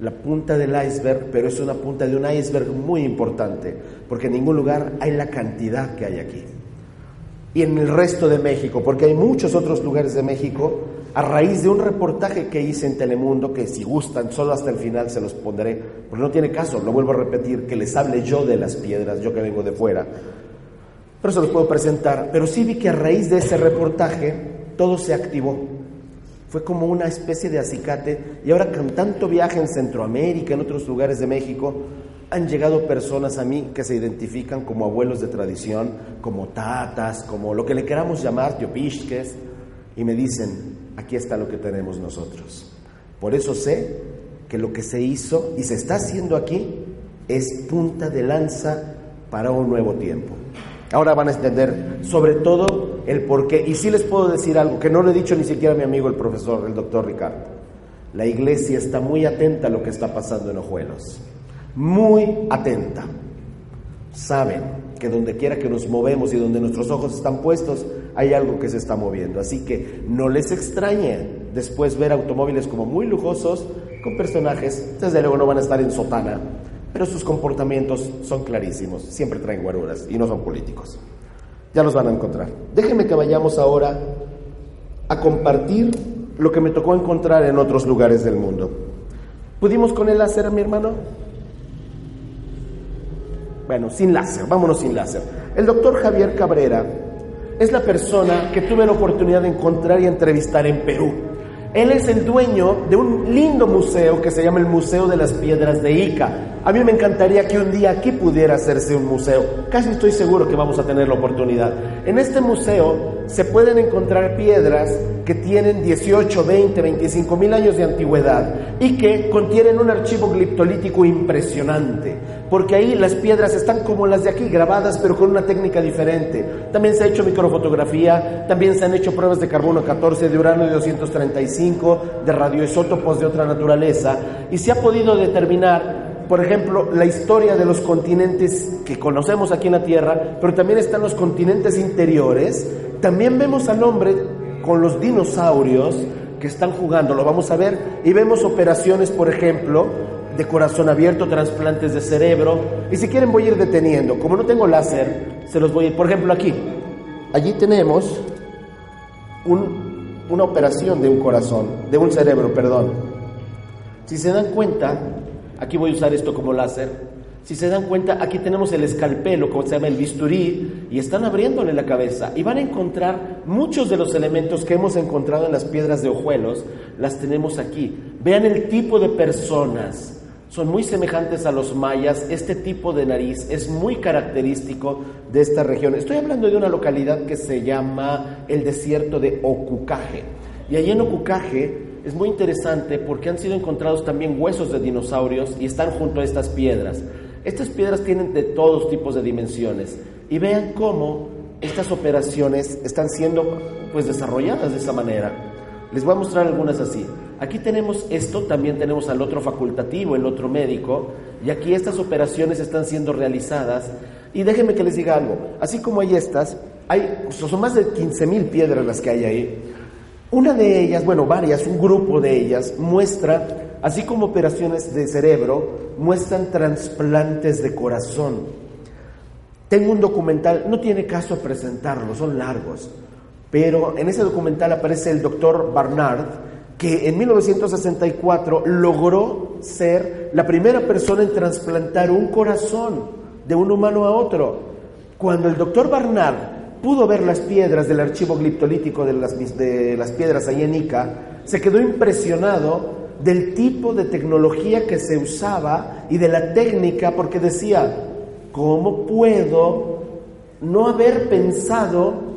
la punta del iceberg, pero es una punta de un iceberg muy importante, porque en ningún lugar hay la cantidad que hay aquí. Y en el resto de México, porque hay muchos otros lugares de México a raíz de un reportaje que hice en Telemundo, que si gustan, solo hasta el final se los pondré, porque no tiene caso, lo vuelvo a repetir, que les hable yo de las piedras, yo que vengo de fuera. Pero se los puedo presentar. Pero sí vi que a raíz de ese reportaje todo se activó. Fue como una especie de acicate. Y ahora con tanto viaje en Centroamérica, en otros lugares de México, han llegado personas a mí que se identifican como abuelos de tradición, como tatas, como lo que le queramos llamar, tiopisques, y me dicen, aquí está lo que tenemos nosotros. Por eso sé que lo que se hizo y se está haciendo aquí es punta de lanza para un nuevo tiempo. Ahora van a entender sobre todo el por qué. Y sí les puedo decir algo que no le he dicho ni siquiera a mi amigo el profesor, el doctor Ricardo. La iglesia está muy atenta a lo que está pasando en Ojuelos. Muy atenta. Saben que donde quiera que nos movemos y donde nuestros ojos están puestos, hay algo que se está moviendo. Así que no les extrañe después ver automóviles como muy lujosos, con personajes, desde luego no van a estar en sotana, pero sus comportamientos son clarísimos, siempre traen guaruras y no son políticos. Ya los van a encontrar. Déjenme que vayamos ahora a compartir lo que me tocó encontrar en otros lugares del mundo. ¿Pudimos con el láser, mi hermano? Bueno, sin láser, vámonos sin láser. El doctor Javier Cabrera es la persona que tuve la oportunidad de encontrar y entrevistar en Perú. Él es el dueño de un lindo museo que se llama el Museo de las Piedras de Ica. A mí me encantaría que un día aquí pudiera hacerse un museo. Casi estoy seguro que vamos a tener la oportunidad. En este museo se pueden encontrar piedras que tienen 18, 20, 25 mil años de antigüedad y que contienen un archivo gliptolítico impresionante, porque ahí las piedras están como las de aquí, grabadas pero con una técnica diferente. También se ha hecho microfotografía, también se han hecho pruebas de carbono 14, de uranio 235, de radioisótopos de otra naturaleza y se ha podido determinar por ejemplo, la historia de los continentes que conocemos aquí en la Tierra, pero también están los continentes interiores. También vemos al hombre con los dinosaurios que están jugando, lo vamos a ver, y vemos operaciones, por ejemplo, de corazón abierto, trasplantes de cerebro, y si quieren voy a ir deteniendo, como no tengo láser, se los voy a ir, por ejemplo, aquí, allí tenemos una operación de un corazón, de un cerebro, perdón. Si se dan cuenta, aquí voy a usar esto como láser, si se dan cuenta, aquí tenemos el escalpelo, como se llama el bisturí, y están abriéndole la cabeza. Y van a encontrar muchos de los elementos que hemos encontrado en las piedras de ojuelos, las tenemos aquí. Vean el tipo de personas. Son muy semejantes a los mayas. Este tipo de nariz es muy característico de esta región. Estoy hablando de una localidad que se llama el desierto de Ocucaje. Y allí en Ocucaje es muy interesante porque han sido encontrados también huesos de dinosaurios y están junto a estas piedras. Estas piedras tienen de todos tipos de dimensiones y vean cómo estas operaciones están siendo pues desarrolladas de esa manera. Les voy a mostrar algunas así. Aquí tenemos esto, también tenemos al otro facultativo, el otro médico, y aquí estas operaciones están siendo realizadas. Y déjenme que les diga algo, así como hay estas, hay, son más de 15 mil piedras las que hay ahí. Una de ellas, bueno, varias, un grupo de ellas, muestra así como operaciones de cerebro, muestran trasplantes de corazón. Tengo un documental, no tiene caso presentarlo, son largos, pero en ese documental aparece el doctor Barnard, que en 1964 logró ser la primera persona en trasplantar un corazón de un humano a otro. Cuando el doctor Barnard pudo ver las piedras del archivo gliptolítico de las, de las piedras ahí en Ica, se quedó impresionado del tipo de tecnología que se usaba y de la técnica, porque decía, ¿cómo puedo no haber pensado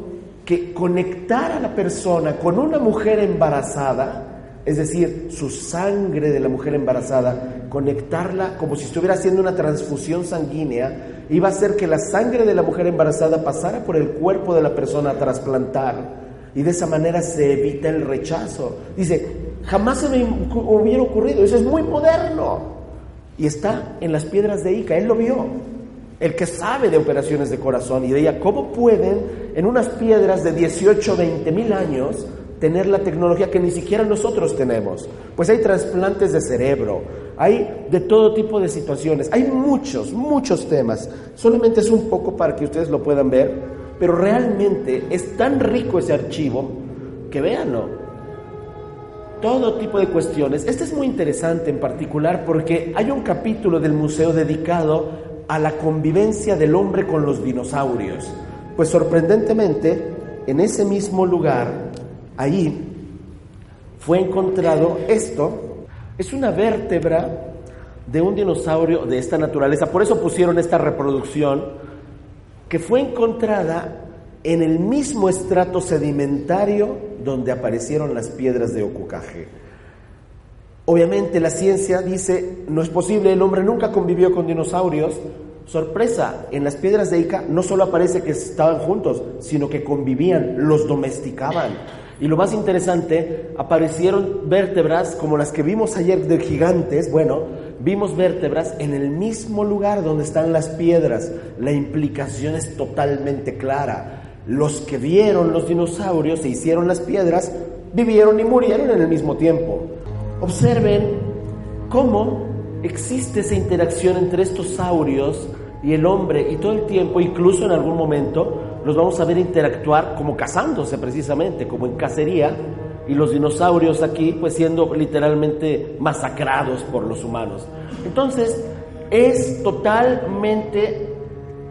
que conectar a la persona con una mujer embarazada, es decir, su sangre de la mujer embarazada, conectarla como si estuviera haciendo una transfusión sanguínea, iba a hacer que la sangre de la mujer embarazada pasara por el cuerpo de la persona a trasplantar. Y de esa manera se evita el rechazo. Dice, Jamás se me hubiera ocurrido, eso es muy moderno. Y está en las piedras de Ica, él lo vio. El que sabe de operaciones de corazón y ella, ¿cómo pueden en unas piedras de 18, 20 mil años tener la tecnología que ni siquiera nosotros tenemos? Pues hay trasplantes de cerebro, hay de todo tipo de situaciones, hay muchos, muchos temas. Solamente es un poco para que ustedes lo puedan ver, pero realmente es tan rico ese archivo que véanlo todo tipo de cuestiones. Este es muy interesante en particular porque hay un capítulo del museo dedicado a la convivencia del hombre con los dinosaurios. Pues sorprendentemente, en ese mismo lugar, ahí, fue encontrado esto. Es una vértebra de un dinosaurio de esta naturaleza. Por eso pusieron esta reproducción que fue encontrada en el mismo estrato sedimentario donde aparecieron las piedras de Ocucaje. Obviamente la ciencia dice, no es posible, el hombre nunca convivió con dinosaurios. Sorpresa, en las piedras de Ica no solo aparece que estaban juntos, sino que convivían, los domesticaban. Y lo más interesante, aparecieron vértebras como las que vimos ayer de gigantes, bueno, vimos vértebras en el mismo lugar donde están las piedras. La implicación es totalmente clara. Los que vieron los dinosaurios e hicieron las piedras vivieron y murieron en el mismo tiempo. Observen cómo existe esa interacción entre estos saurios y el hombre y todo el tiempo, incluso en algún momento, los vamos a ver interactuar como cazándose precisamente, como en cacería, y los dinosaurios aquí pues siendo literalmente masacrados por los humanos. Entonces, es totalmente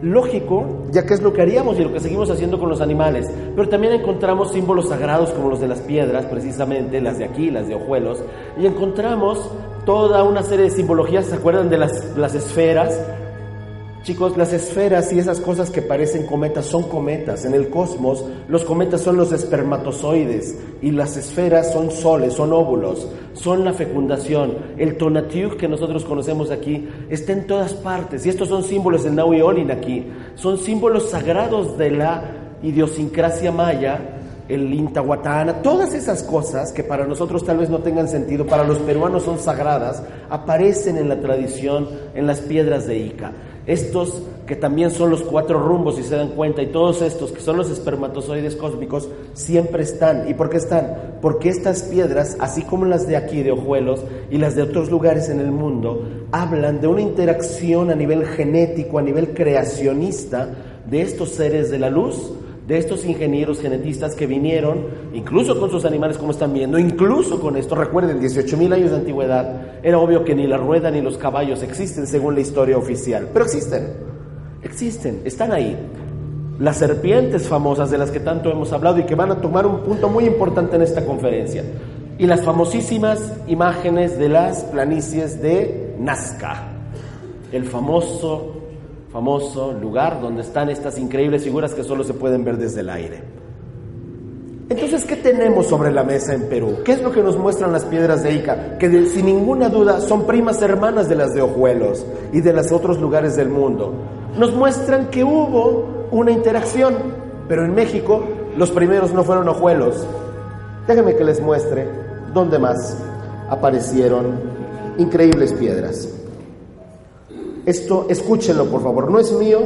lógico, ya que es lo que haríamos y lo que seguimos haciendo con los animales, pero también encontramos símbolos sagrados como los de las piedras, precisamente, las de aquí, las de ojuelos, y encontramos toda una serie de simbologías, ¿se acuerdan de las, las esferas? Chicos, las esferas y esas cosas que parecen cometas son cometas. En el cosmos, los cometas son los espermatozoides y las esferas son soles, son óvulos, son la fecundación. El tonatiuh que nosotros conocemos aquí está en todas partes y estos son símbolos del Olin aquí. Son símbolos sagrados de la idiosincrasia maya el Intahuatana, todas esas cosas que para nosotros tal vez no tengan sentido, para los peruanos son sagradas, aparecen en la tradición, en las piedras de Ica. Estos que también son los cuatro rumbos, si se dan cuenta, y todos estos que son los espermatozoides cósmicos, siempre están. ¿Y por qué están? Porque estas piedras, así como las de aquí, de Ojuelos, y las de otros lugares en el mundo, hablan de una interacción a nivel genético, a nivel creacionista, de estos seres de la luz de estos ingenieros genetistas que vinieron, incluso con sus animales como están viendo, incluso con esto, recuerden, 18.000 años de antigüedad, era obvio que ni la rueda ni los caballos existen según la historia oficial, pero existen, existen, están ahí. Las serpientes famosas de las que tanto hemos hablado y que van a tomar un punto muy importante en esta conferencia. Y las famosísimas imágenes de las planicies de Nazca, el famoso famoso lugar donde están estas increíbles figuras que solo se pueden ver desde el aire. Entonces, ¿qué tenemos sobre la mesa en Perú? ¿Qué es lo que nos muestran las piedras de Ica? Que sin ninguna duda son primas hermanas de las de Ojuelos y de los otros lugares del mundo. Nos muestran que hubo una interacción, pero en México los primeros no fueron Ojuelos. Déjenme que les muestre dónde más aparecieron increíbles piedras. Esto, escúchenlo por favor, no es mío,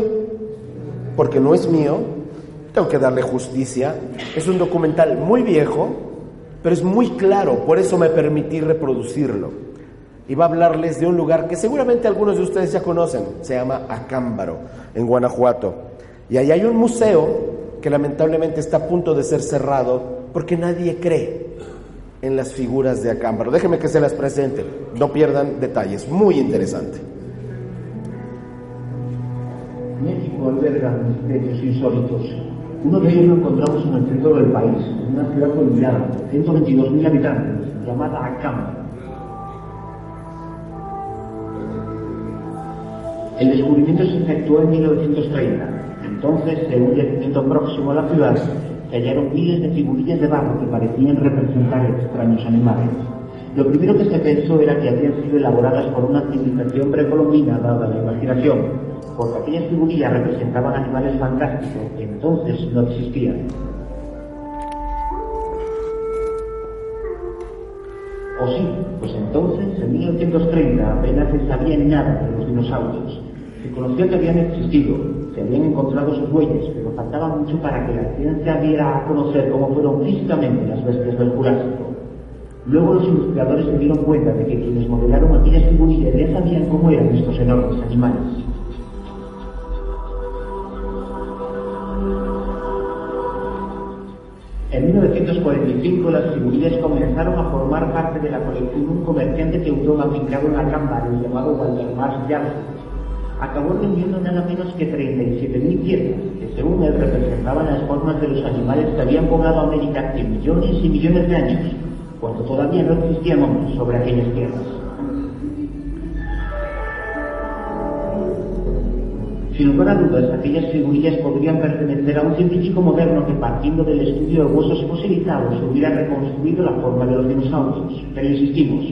porque no es mío, tengo que darle justicia. Es un documental muy viejo, pero es muy claro, por eso me permití reproducirlo. Y va a hablarles de un lugar que seguramente algunos de ustedes ya conocen, se llama Acámbaro, en Guanajuato. Y ahí hay un museo que lamentablemente está a punto de ser cerrado porque nadie cree en las figuras de Acámbaro. Déjenme que se las presente, no pierdan detalles, muy interesante. México alberga misterios insólitos. Uno de ellos lo encontramos en el centro del país, en una ciudad olvidada, 122.000 habitantes, llamada Acámbaro. El descubrimiento se efectuó en 1930. Entonces, en un yacimiento próximo a la ciudad, se hallaron miles de figurillas de barro que parecían representar extraños animales. Lo primero que se pensó era que habían sido elaboradas por una civilización precolombina dada la imaginación, porque aquellas figurillas representaban animales fantásticos que entonces no existían. O sí, pues entonces, en 1930, apenas se sabía nada de los dinosaurios. Se conocía que habían existido, se habían encontrado sus huellas, pero faltaba mucho para que la ciencia diera a conocer cómo fueron físicamente las bestias del Jurásico. Luego los investigadores se dieron cuenta de que quienes modelaron aquellas figurillas ya sabían cómo eran estos enormes animales. En 1945 las figurillas comenzaron a formar parte de la colección de un comerciante teutón afincado en la cámara, llamado Waldemar Janssen. Acabó vendiendo nada menos que 37.000 piezas, que según él representaban las formas de los animales que habían poblado América hace millones y millones de años, cuando todavía no existían hombres sobre aquellas tierras. Sin lugar a dudas, aquellas figurillas podrían pertenecer a un científico moderno que, partiendo del estudio de huesos fosilizados, hubiera reconstruido la forma de los dinosaurios. Pero insistimos,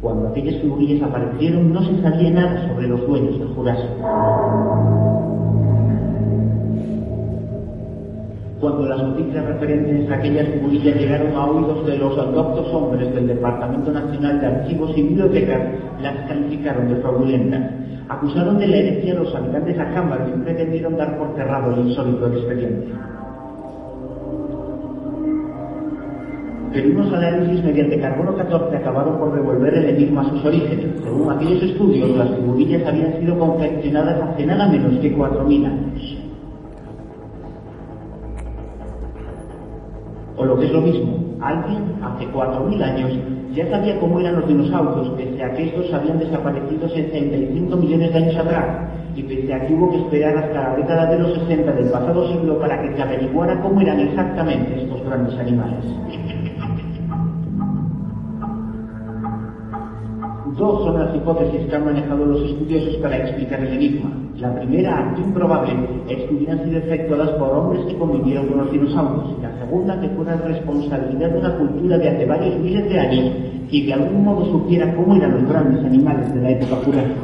cuando aquellas figurillas aparecieron no se sabía nada sobre los dueños del Jurásico. Cuando las noticias referentes a aquellas figurillas llegaron a oídos de los doctos hombres del Departamento Nacional de Archivos y Bibliotecas, las calificaron de fraudulentas. Acusaron de la herencia a los habitantes a Cámara y pretendieron dar por cerrado el insólito expediente. pero unos análisis mediante carbono 14 acabaron por devolver el enigma a sus orígenes. Según aquellos estudios, las figurillas habían sido confeccionadas hace nada menos que 4.000 años. O lo que es lo mismo, alguien hace 4.000 años ya sabía cómo eran los dinosaurios, pese a que estos habían desaparecido 65 millones de años atrás, y pese a que hubo que esperar hasta la década de los 60 del pasado siglo para que se averiguara cómo eran exactamente estos grandes animales. Dos son las hipótesis que han manejado los estudiosos para explicar el enigma. La primera, aunque improbable, es que hubieran sido efectuadas por hombres que convivieron con los dinosaurios. Y la segunda, que fuera responsabilidad de una cultura de hace varios miles de años y de algún modo supiera cómo eran los grandes animales de la época jurásica.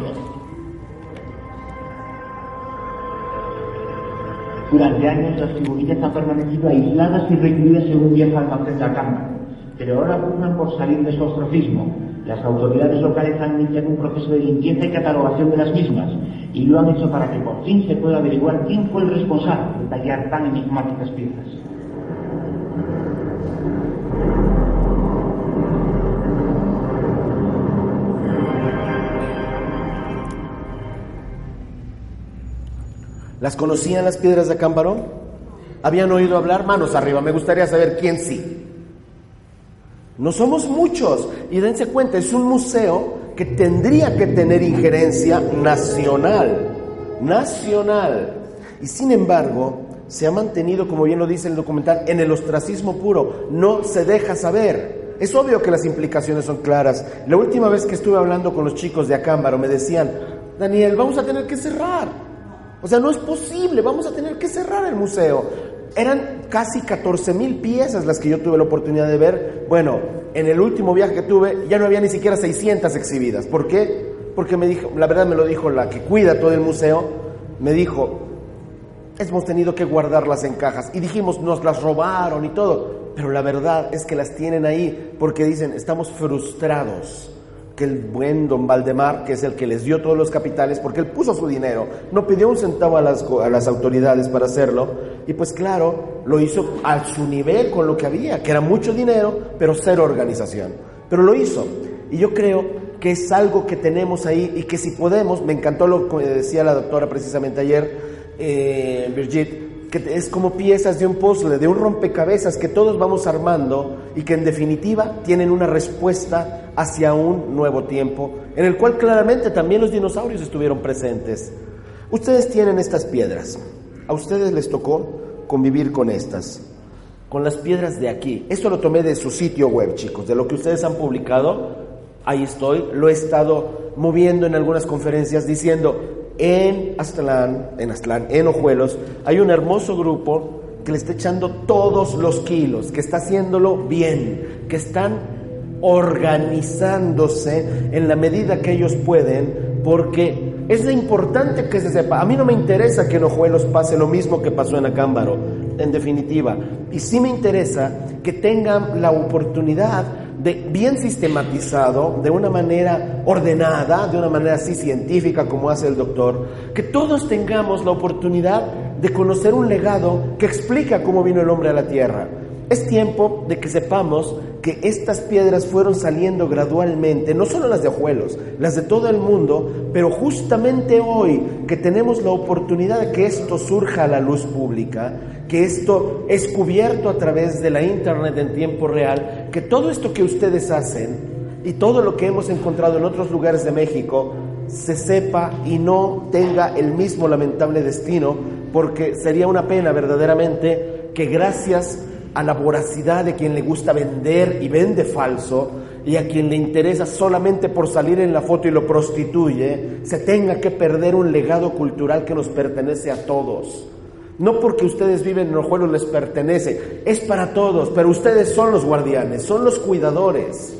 Durante años las figurillas han permanecido aisladas y recluidas en un viejo almacén de la cámara, pero ahora pugnan por salir de su ostracismo las autoridades locales han iniciado un proceso de limpieza y catalogación de las mismas y lo han hecho para que por fin se pueda averiguar quién fue el responsable de tallar tan enigmáticas piezas. ¿Las conocían las piedras de Acámbaro? ¿Habían oído hablar? Manos arriba, me gustaría saber quién sí. No somos muchos. Y dense cuenta, es un museo que tendría que tener injerencia nacional. Nacional. Y sin embargo, se ha mantenido, como bien lo dice el documental, en el ostracismo puro. No se deja saber. Es obvio que las implicaciones son claras. La última vez que estuve hablando con los chicos de Acámbaro me decían, Daniel, vamos a tener que cerrar. O sea, no es posible, vamos a tener que cerrar el museo. Eran casi 14 mil piezas las que yo tuve la oportunidad de ver. Bueno, en el último viaje que tuve ya no había ni siquiera 600 exhibidas. ¿Por qué? Porque me dijo, la verdad me lo dijo la que cuida todo el museo, me dijo, hemos tenido que guardarlas en cajas. Y dijimos, nos las robaron y todo. Pero la verdad es que las tienen ahí porque dicen, estamos frustrados que el buen don Valdemar, que es el que les dio todos los capitales, porque él puso su dinero, no pidió un centavo a las, a las autoridades para hacerlo, y pues claro, lo hizo a su nivel con lo que había, que era mucho dinero, pero cero organización. Pero lo hizo. Y yo creo que es algo que tenemos ahí y que si podemos, me encantó lo que decía la doctora precisamente ayer, eh, Birgit, que es como piezas de un puzzle, de un rompecabezas que todos vamos armando y que en definitiva tienen una respuesta hacia un nuevo tiempo, en el cual claramente también los dinosaurios estuvieron presentes. Ustedes tienen estas piedras, a ustedes les tocó convivir con estas, con las piedras de aquí. Esto lo tomé de su sitio web, chicos, de lo que ustedes han publicado. Ahí estoy, lo he estado moviendo en algunas conferencias diciendo, en Aztlán, en Aztlán, en Ojuelos, hay un hermoso grupo que le está echando todos los kilos, que está haciéndolo bien, que están organizándose en la medida que ellos pueden, porque es importante que se sepa. A mí no me interesa que en Ojuelos pase lo mismo que pasó en Acámbaro, en definitiva, y sí me interesa que tengan la oportunidad bien sistematizado, de una manera ordenada, de una manera así científica como hace el doctor, que todos tengamos la oportunidad de conocer un legado que explica cómo vino el hombre a la tierra. Es tiempo de que sepamos que estas piedras fueron saliendo gradualmente, no solo las de Ojuelos, las de todo el mundo, pero justamente hoy que tenemos la oportunidad de que esto surja a la luz pública, que esto es cubierto a través de la internet en tiempo real, que todo esto que ustedes hacen y todo lo que hemos encontrado en otros lugares de México se sepa y no tenga el mismo lamentable destino, porque sería una pena verdaderamente que gracias a la voracidad de quien le gusta vender y vende falso y a quien le interesa solamente por salir en la foto y lo prostituye, se tenga que perder un legado cultural que nos pertenece a todos. No porque ustedes viven en Ojuelos les pertenece, es para todos, pero ustedes son los guardianes, son los cuidadores.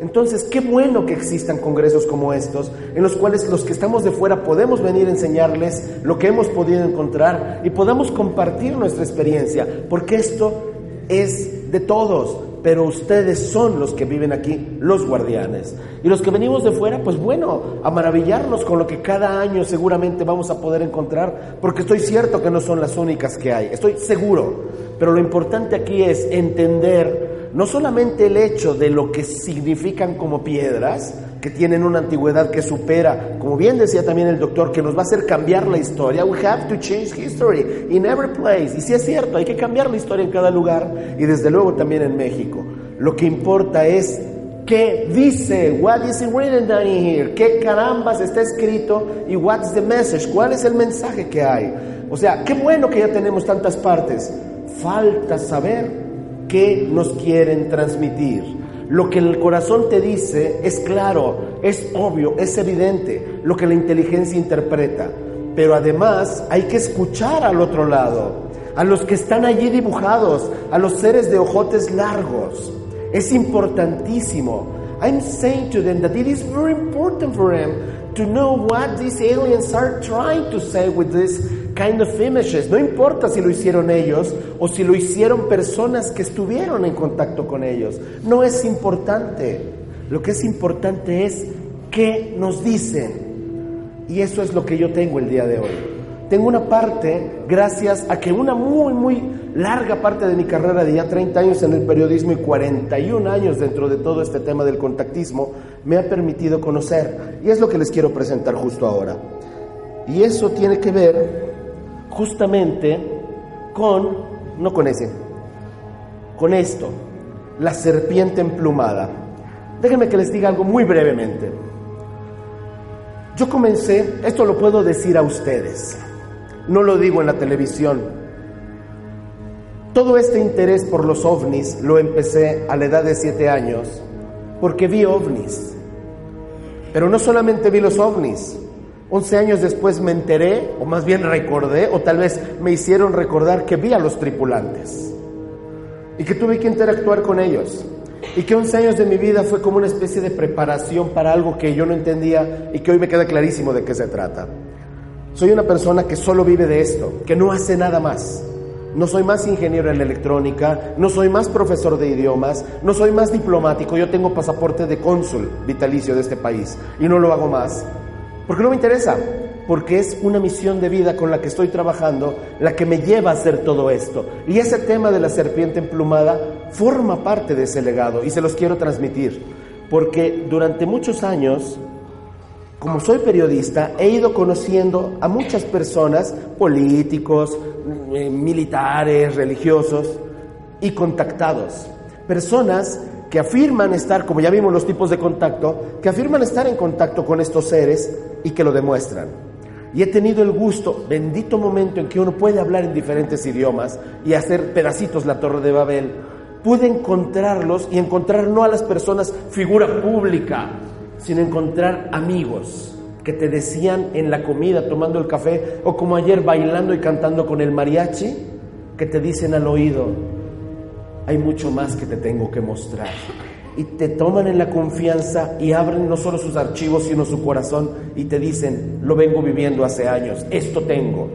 Entonces, qué bueno que existan congresos como estos, en los cuales los que estamos de fuera podemos venir a enseñarles lo que hemos podido encontrar y podamos compartir nuestra experiencia, porque esto es de todos, pero ustedes son los que viven aquí, los guardianes. Y los que venimos de fuera, pues bueno, a maravillarnos con lo que cada año seguramente vamos a poder encontrar, porque estoy cierto que no son las únicas que hay, estoy seguro, pero lo importante aquí es entender no solamente el hecho de lo que significan como piedras, que tienen una antigüedad que supera, como bien decía también el doctor, que nos va a hacer cambiar la historia. We have to change history in every place. Y si es cierto, hay que cambiar la historia en cada lugar y desde luego también en México. Lo que importa es qué dice, what is written down here, qué carambas está escrito y what's the message, cuál es el mensaje que hay. O sea, qué bueno que ya tenemos tantas partes. Falta saber qué nos quieren transmitir. Lo que el corazón te dice es claro, es obvio, es evidente, lo que la inteligencia interpreta. Pero además hay que escuchar al otro lado, a los que están allí dibujados, a los seres de ojotes largos. Es importantísimo. I'm saying to them that it is very important for them to know what these aliens are trying to say with this kind of images. No importa si lo hicieron ellos o si lo hicieron personas que estuvieron en contacto con ellos. No es importante. Lo que es importante es qué nos dicen. Y eso es lo que yo tengo el día de hoy. Tengo una parte, gracias a que una muy, muy larga parte de mi carrera de ya 30 años en el periodismo y 41 años dentro de todo este tema del contactismo, me ha permitido conocer. Y es lo que les quiero presentar justo ahora. Y eso tiene que ver justamente con, no con ese, con esto, la serpiente emplumada. Déjenme que les diga algo muy brevemente. Yo comencé, esto lo puedo decir a ustedes, no lo digo en la televisión. Todo este interés por los ovnis lo empecé a la edad de siete años porque vi ovnis. Pero no solamente vi los ovnis, 11 años después me enteré, o más bien recordé, o tal vez me hicieron recordar que vi a los tripulantes y que tuve que interactuar con ellos. Y que 11 años de mi vida fue como una especie de preparación para algo que yo no entendía y que hoy me queda clarísimo de qué se trata. Soy una persona que solo vive de esto, que no hace nada más. No soy más ingeniero en electrónica, no soy más profesor de idiomas, no soy más diplomático, yo tengo pasaporte de cónsul vitalicio de este país y no lo hago más. Porque no me interesa, porque es una misión de vida con la que estoy trabajando la que me lleva a hacer todo esto. Y ese tema de la serpiente emplumada forma parte de ese legado y se los quiero transmitir, porque durante muchos años, como soy periodista, he ido conociendo a muchas personas, políticos, eh, militares, religiosos, y contactados. Personas que afirman estar, como ya vimos los tipos de contacto, que afirman estar en contacto con estos seres y que lo demuestran. Y he tenido el gusto, bendito momento en que uno puede hablar en diferentes idiomas y hacer pedacitos la Torre de Babel, pude encontrarlos y encontrar no a las personas figura pública, sino encontrar amigos que te decían en la comida, tomando el café, o como ayer bailando y cantando con el mariachi, que te dicen al oído, hay mucho más que te tengo que mostrar. Y te toman en la confianza y abren no solo sus archivos, sino su corazón y te dicen, lo vengo viviendo hace años, esto tengo.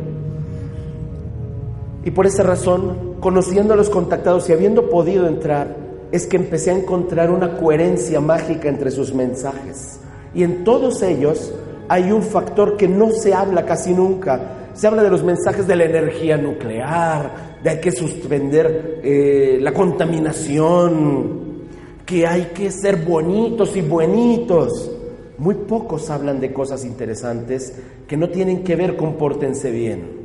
Y por esa razón, conociendo a los contactados y habiendo podido entrar, es que empecé a encontrar una coherencia mágica entre sus mensajes. Y en todos ellos hay un factor que no se habla casi nunca. Se habla de los mensajes de la energía nuclear, de hay que suspender eh, la contaminación, que hay que ser bonitos y buenitos. Muy pocos hablan de cosas interesantes que no tienen que ver con pórtense bien.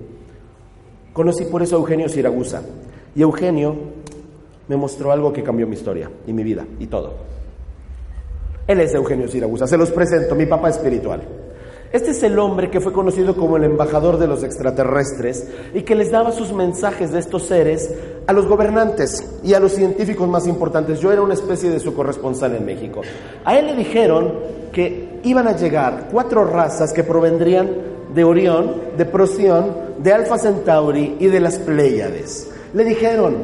Conocí por eso a Eugenio Siragusa y Eugenio me mostró algo que cambió mi historia y mi vida y todo. Él es Eugenio Siragusa, se los presento, mi papá espiritual. Este es el hombre que fue conocido como el embajador de los extraterrestres y que les daba sus mensajes de estos seres a los gobernantes y a los científicos más importantes. Yo era una especie de su corresponsal en México. A él le dijeron que iban a llegar cuatro razas que provendrían de Orión, de Procyon, de Alfa Centauri y de las Pléyades. Le dijeron,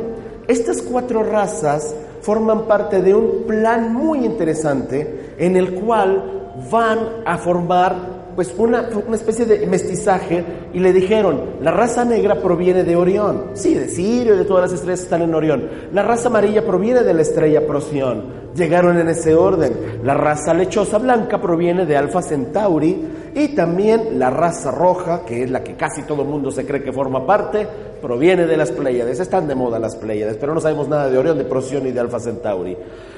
estas cuatro razas forman parte de un plan muy interesante en el cual van a formar pues una, una, especie de mestizaje y le dijeron, la raza negra proviene de Orión, sí, de Sirio y de todas las estrellas que están en Orión, la raza amarilla proviene de la estrella Procyon, llegaron en ese orden, la raza lechosa blanca proviene de Alfa Centauri y también la raza roja, que es la que casi todo el mundo se cree que forma parte, proviene de las Pléyades, están de moda las Pléyades, pero no sabemos nada de Orión, de Procyon y de Alfa Centauri.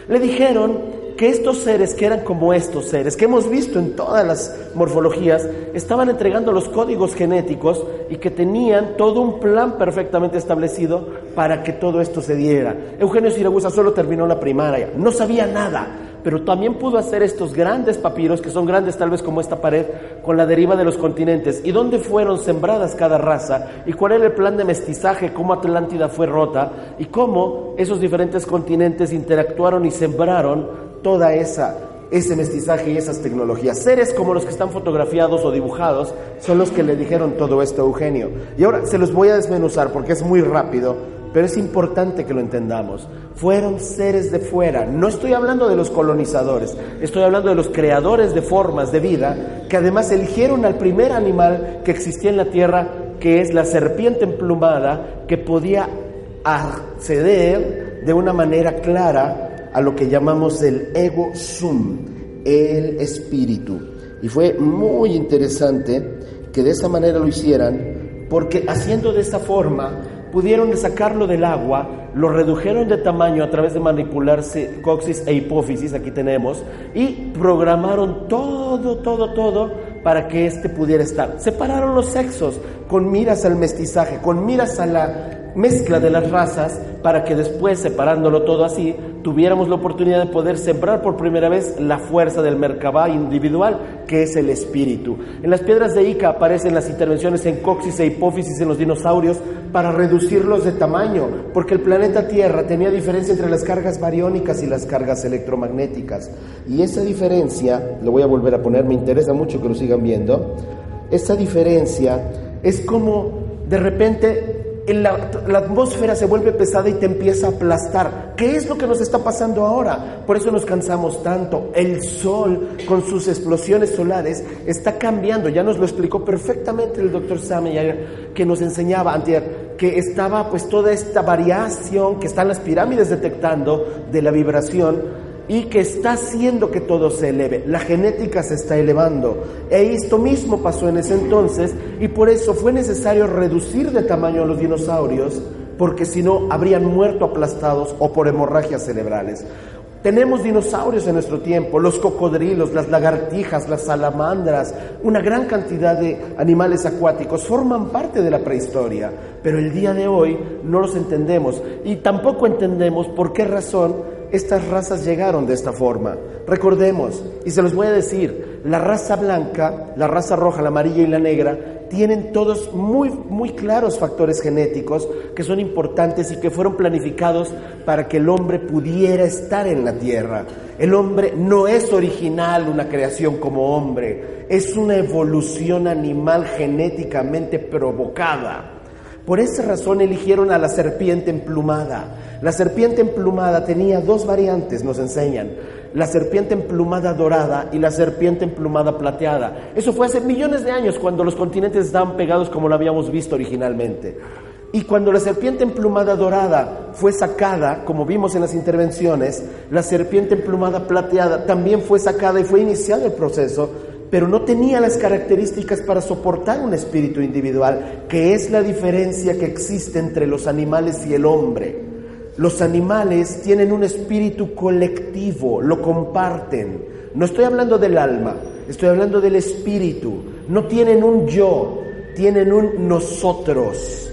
Le dijeron que estos seres, que eran como estos seres, que hemos visto en todas las morfologías, estaban entregando los códigos genéticos y que tenían todo un plan perfectamente establecido para que todo esto se diera. Eugenio Siragusa solo terminó la primaria, no sabía nada, pero también pudo hacer estos grandes papiros, que son grandes tal vez como esta pared, con la deriva de los continentes, y dónde fueron sembradas cada raza, y cuál era el plan de mestizaje, cómo Atlántida fue rota, y cómo esos diferentes continentes interactuaron y sembraron toda esa ese mestizaje y esas tecnologías. Seres como los que están fotografiados o dibujados son los que le dijeron todo esto a Eugenio. Y ahora se los voy a desmenuzar porque es muy rápido, pero es importante que lo entendamos. Fueron seres de fuera. No estoy hablando de los colonizadores, estoy hablando de los creadores de formas de vida que además eligieron al primer animal que existía en la tierra, que es la serpiente emplumada, que podía acceder de una manera clara a lo que llamamos el ego sum, el espíritu. Y fue muy interesante que de esa manera lo hicieran, porque haciendo de esa forma pudieron sacarlo del agua, lo redujeron de tamaño a través de manipularse coxis e hipófisis, aquí tenemos, y programaron todo, todo, todo para que éste pudiera estar. Separaron los sexos con miras al mestizaje, con miras a la mezcla de las razas para que después, separándolo todo así, tuviéramos la oportunidad de poder sembrar por primera vez la fuerza del Merkabah individual, que es el espíritu. En las piedras de Ica aparecen las intervenciones en coxis e hipófisis en los dinosaurios para reducirlos de tamaño, porque el planeta Tierra tenía diferencia entre las cargas bariónicas y las cargas electromagnéticas. Y esa diferencia, lo voy a volver a poner, me interesa mucho que lo sigan viendo, esa diferencia es como de repente la, atmósfera se vuelve pesada y te empieza a aplastar. ¿Qué es lo que nos está pasando ahora? Por eso nos cansamos tanto. El sol, con sus explosiones solares, está cambiando. Ya nos lo explicó perfectamente el doctor Sameyer, que nos enseñaba antes que estaba pues toda esta variación que están las pirámides detectando de la vibración y que está haciendo que todo se eleve. La genética se está elevando. E esto mismo pasó en ese entonces y por eso fue necesario reducir de tamaño a los dinosaurios porque si no habrían muerto aplastados o por hemorragias cerebrales. Tenemos dinosaurios en nuestro tiempo, los cocodrilos, las lagartijas, las salamandras, una gran cantidad de animales acuáticos forman parte de la prehistoria, pero el día de hoy no los entendemos y tampoco entendemos por qué razón estas razas llegaron de esta forma. Recordemos, y se los voy a decir, la raza blanca, la raza roja, la amarilla y la negra tienen todos muy, muy claros factores genéticos que son importantes y que fueron planificados para que el hombre pudiera estar en la tierra. El hombre no es original, una creación como hombre, es una evolución animal genéticamente provocada. Por esa razón eligieron a la serpiente emplumada. La serpiente emplumada tenía dos variantes, nos enseñan. La serpiente emplumada dorada y la serpiente emplumada plateada. Eso fue hace millones de años cuando los continentes estaban pegados como lo habíamos visto originalmente. Y cuando la serpiente emplumada dorada fue sacada, como vimos en las intervenciones, la serpiente emplumada plateada también fue sacada y fue iniciado el proceso, pero no tenía las características para soportar un espíritu individual, que es la diferencia que existe entre los animales y el hombre. Los animales tienen un espíritu colectivo, lo comparten. No estoy hablando del alma, estoy hablando del espíritu. No tienen un yo, tienen un nosotros.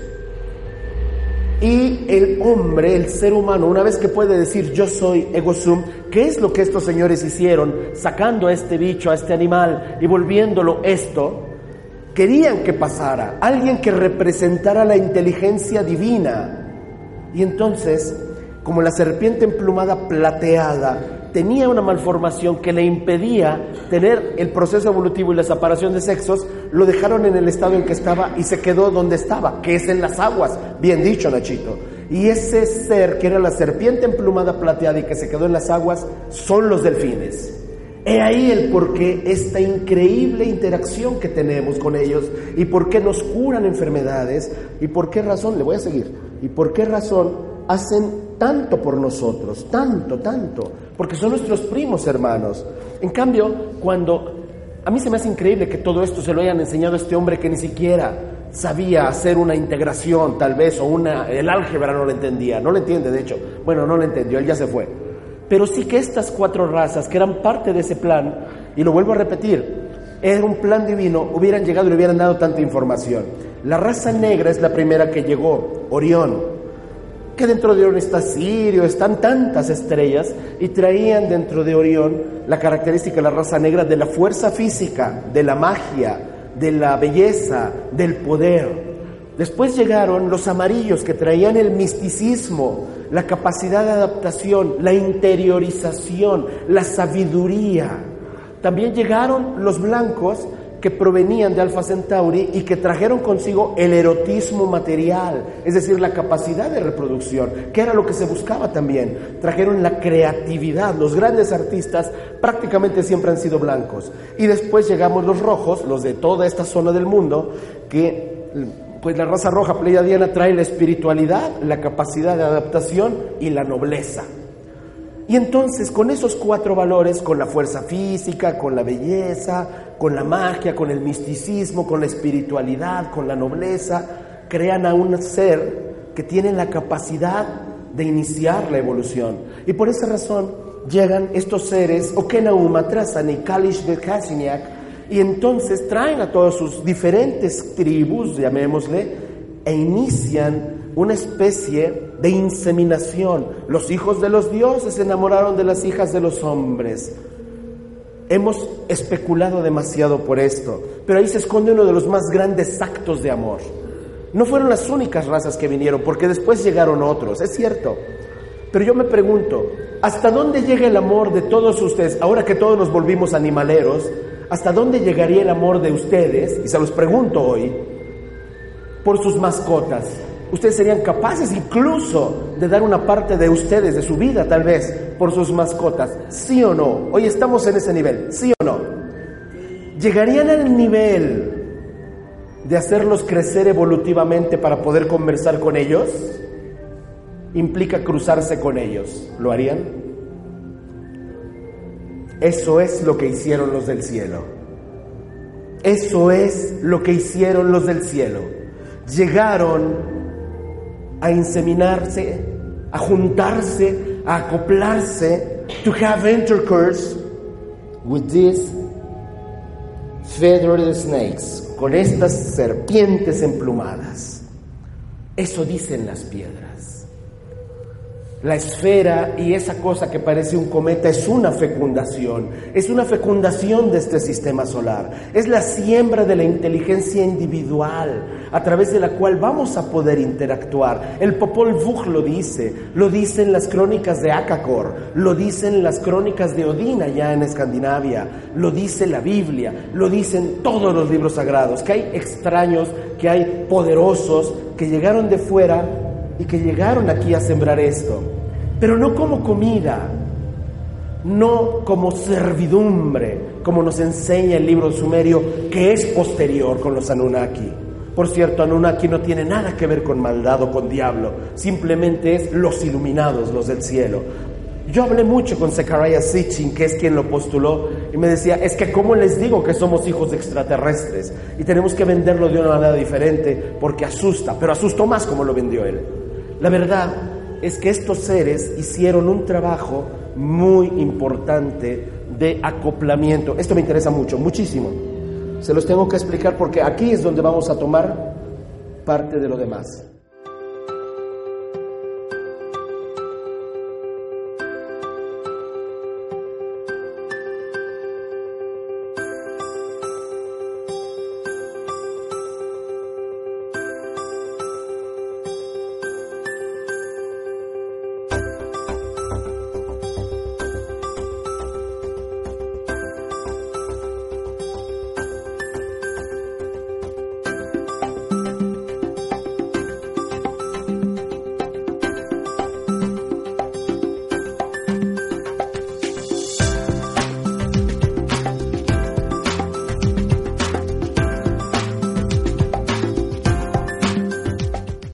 Y el hombre, el ser humano, una vez que puede decir yo soy ego sum, ¿qué es lo que estos señores hicieron sacando a este bicho, a este animal y volviéndolo esto? Querían que pasara alguien que representara la inteligencia divina, y entonces, como la serpiente emplumada plateada tenía una malformación que le impedía tener el proceso evolutivo y la separación de sexos, lo dejaron en el estado en que estaba y se quedó donde estaba, que es en las aguas. Bien dicho, Nachito. Y ese ser, que era la serpiente emplumada plateada y que se quedó en las aguas, son los delfines. He ahí el por qué esta increíble interacción que tenemos con ellos y por qué nos curan enfermedades y por qué razón, le voy a seguir, y por qué razón hacen tanto por nosotros, tanto, tanto, porque son nuestros primos hermanos. En cambio, cuando a mí se me hace increíble que todo esto se lo hayan enseñado a este hombre que ni siquiera sabía hacer una integración, tal vez, o una, el álgebra no lo entendía, no lo entiende, de hecho, bueno, no lo entendió, él ya se fue. Pero sí que estas cuatro razas, que eran parte de ese plan, y lo vuelvo a repetir, era un plan divino, hubieran llegado y le hubieran dado tanta información. La raza negra es la primera que llegó, Orión, que dentro de Orión está Sirio, están tantas estrellas, y traían dentro de Orión la característica de la raza negra de la fuerza física, de la magia, de la belleza, del poder. Después llegaron los amarillos que traían el misticismo, la capacidad de adaptación, la interiorización, la sabiduría. También llegaron los blancos provenían de Alfa Centauri y que trajeron consigo el erotismo material, es decir, la capacidad de reproducción, que era lo que se buscaba también. Trajeron la creatividad, los grandes artistas prácticamente siempre han sido blancos. Y después llegamos los rojos, los de toda esta zona del mundo, que pues la raza roja pleiadiana trae la espiritualidad, la capacidad de adaptación y la nobleza. Y entonces con esos cuatro valores, con la fuerza física, con la belleza, con la magia, con el misticismo, con la espiritualidad, con la nobleza, crean a un ser que tiene la capacidad de iniciar la evolución. Y por esa razón llegan estos seres, Okenauma, Trazan y Kalish de Kasinyak, y entonces traen a todas sus diferentes tribus, llamémosle, e inician una especie de inseminación. Los hijos de los dioses se enamoraron de las hijas de los hombres. Hemos especulado demasiado por esto, pero ahí se esconde uno de los más grandes actos de amor. No fueron las únicas razas que vinieron, porque después llegaron otros, es cierto. Pero yo me pregunto, ¿hasta dónde llega el amor de todos ustedes? Ahora que todos nos volvimos animaleros, ¿hasta dónde llegaría el amor de ustedes? Y se los pregunto hoy, por sus mascotas. Ustedes serían capaces incluso de dar una parte de ustedes, de su vida tal vez, por sus mascotas. ¿Sí o no? Hoy estamos en ese nivel. ¿Sí o no? ¿Llegarían al nivel de hacerlos crecer evolutivamente para poder conversar con ellos? Implica cruzarse con ellos. ¿Lo harían? Eso es lo que hicieron los del cielo. Eso es lo que hicieron los del cielo. Llegaron a inseminarse, a juntarse, a acoplarse, to have intercourse with these feathered snakes, con estas serpientes emplumadas. Eso dicen las piedras. La esfera y esa cosa que parece un cometa es una fecundación, es una fecundación de este sistema solar, es la siembra de la inteligencia individual a través de la cual vamos a poder interactuar. El Popol Vuh lo dice, lo dicen las crónicas de Akakor, lo dicen las crónicas de Odín allá en Escandinavia, lo dice la Biblia, lo dicen todos los libros sagrados, que hay extraños, que hay poderosos que llegaron de fuera y que llegaron aquí a sembrar esto, pero no como comida, no como servidumbre, como nos enseña el libro sumerio, que es posterior con los Anunnaki. Por cierto, Anunnaki no tiene nada que ver con maldad o con diablo, simplemente es los iluminados, los del cielo. Yo hablé mucho con Zechariah Sitchin, que es quien lo postuló, y me decía, es que ¿cómo les digo que somos hijos de extraterrestres? Y tenemos que venderlo de una manera diferente porque asusta, pero asustó más como lo vendió él. La verdad es que estos seres hicieron un trabajo muy importante de acoplamiento. Esto me interesa mucho, muchísimo. Se los tengo que explicar porque aquí es donde vamos a tomar parte de lo demás.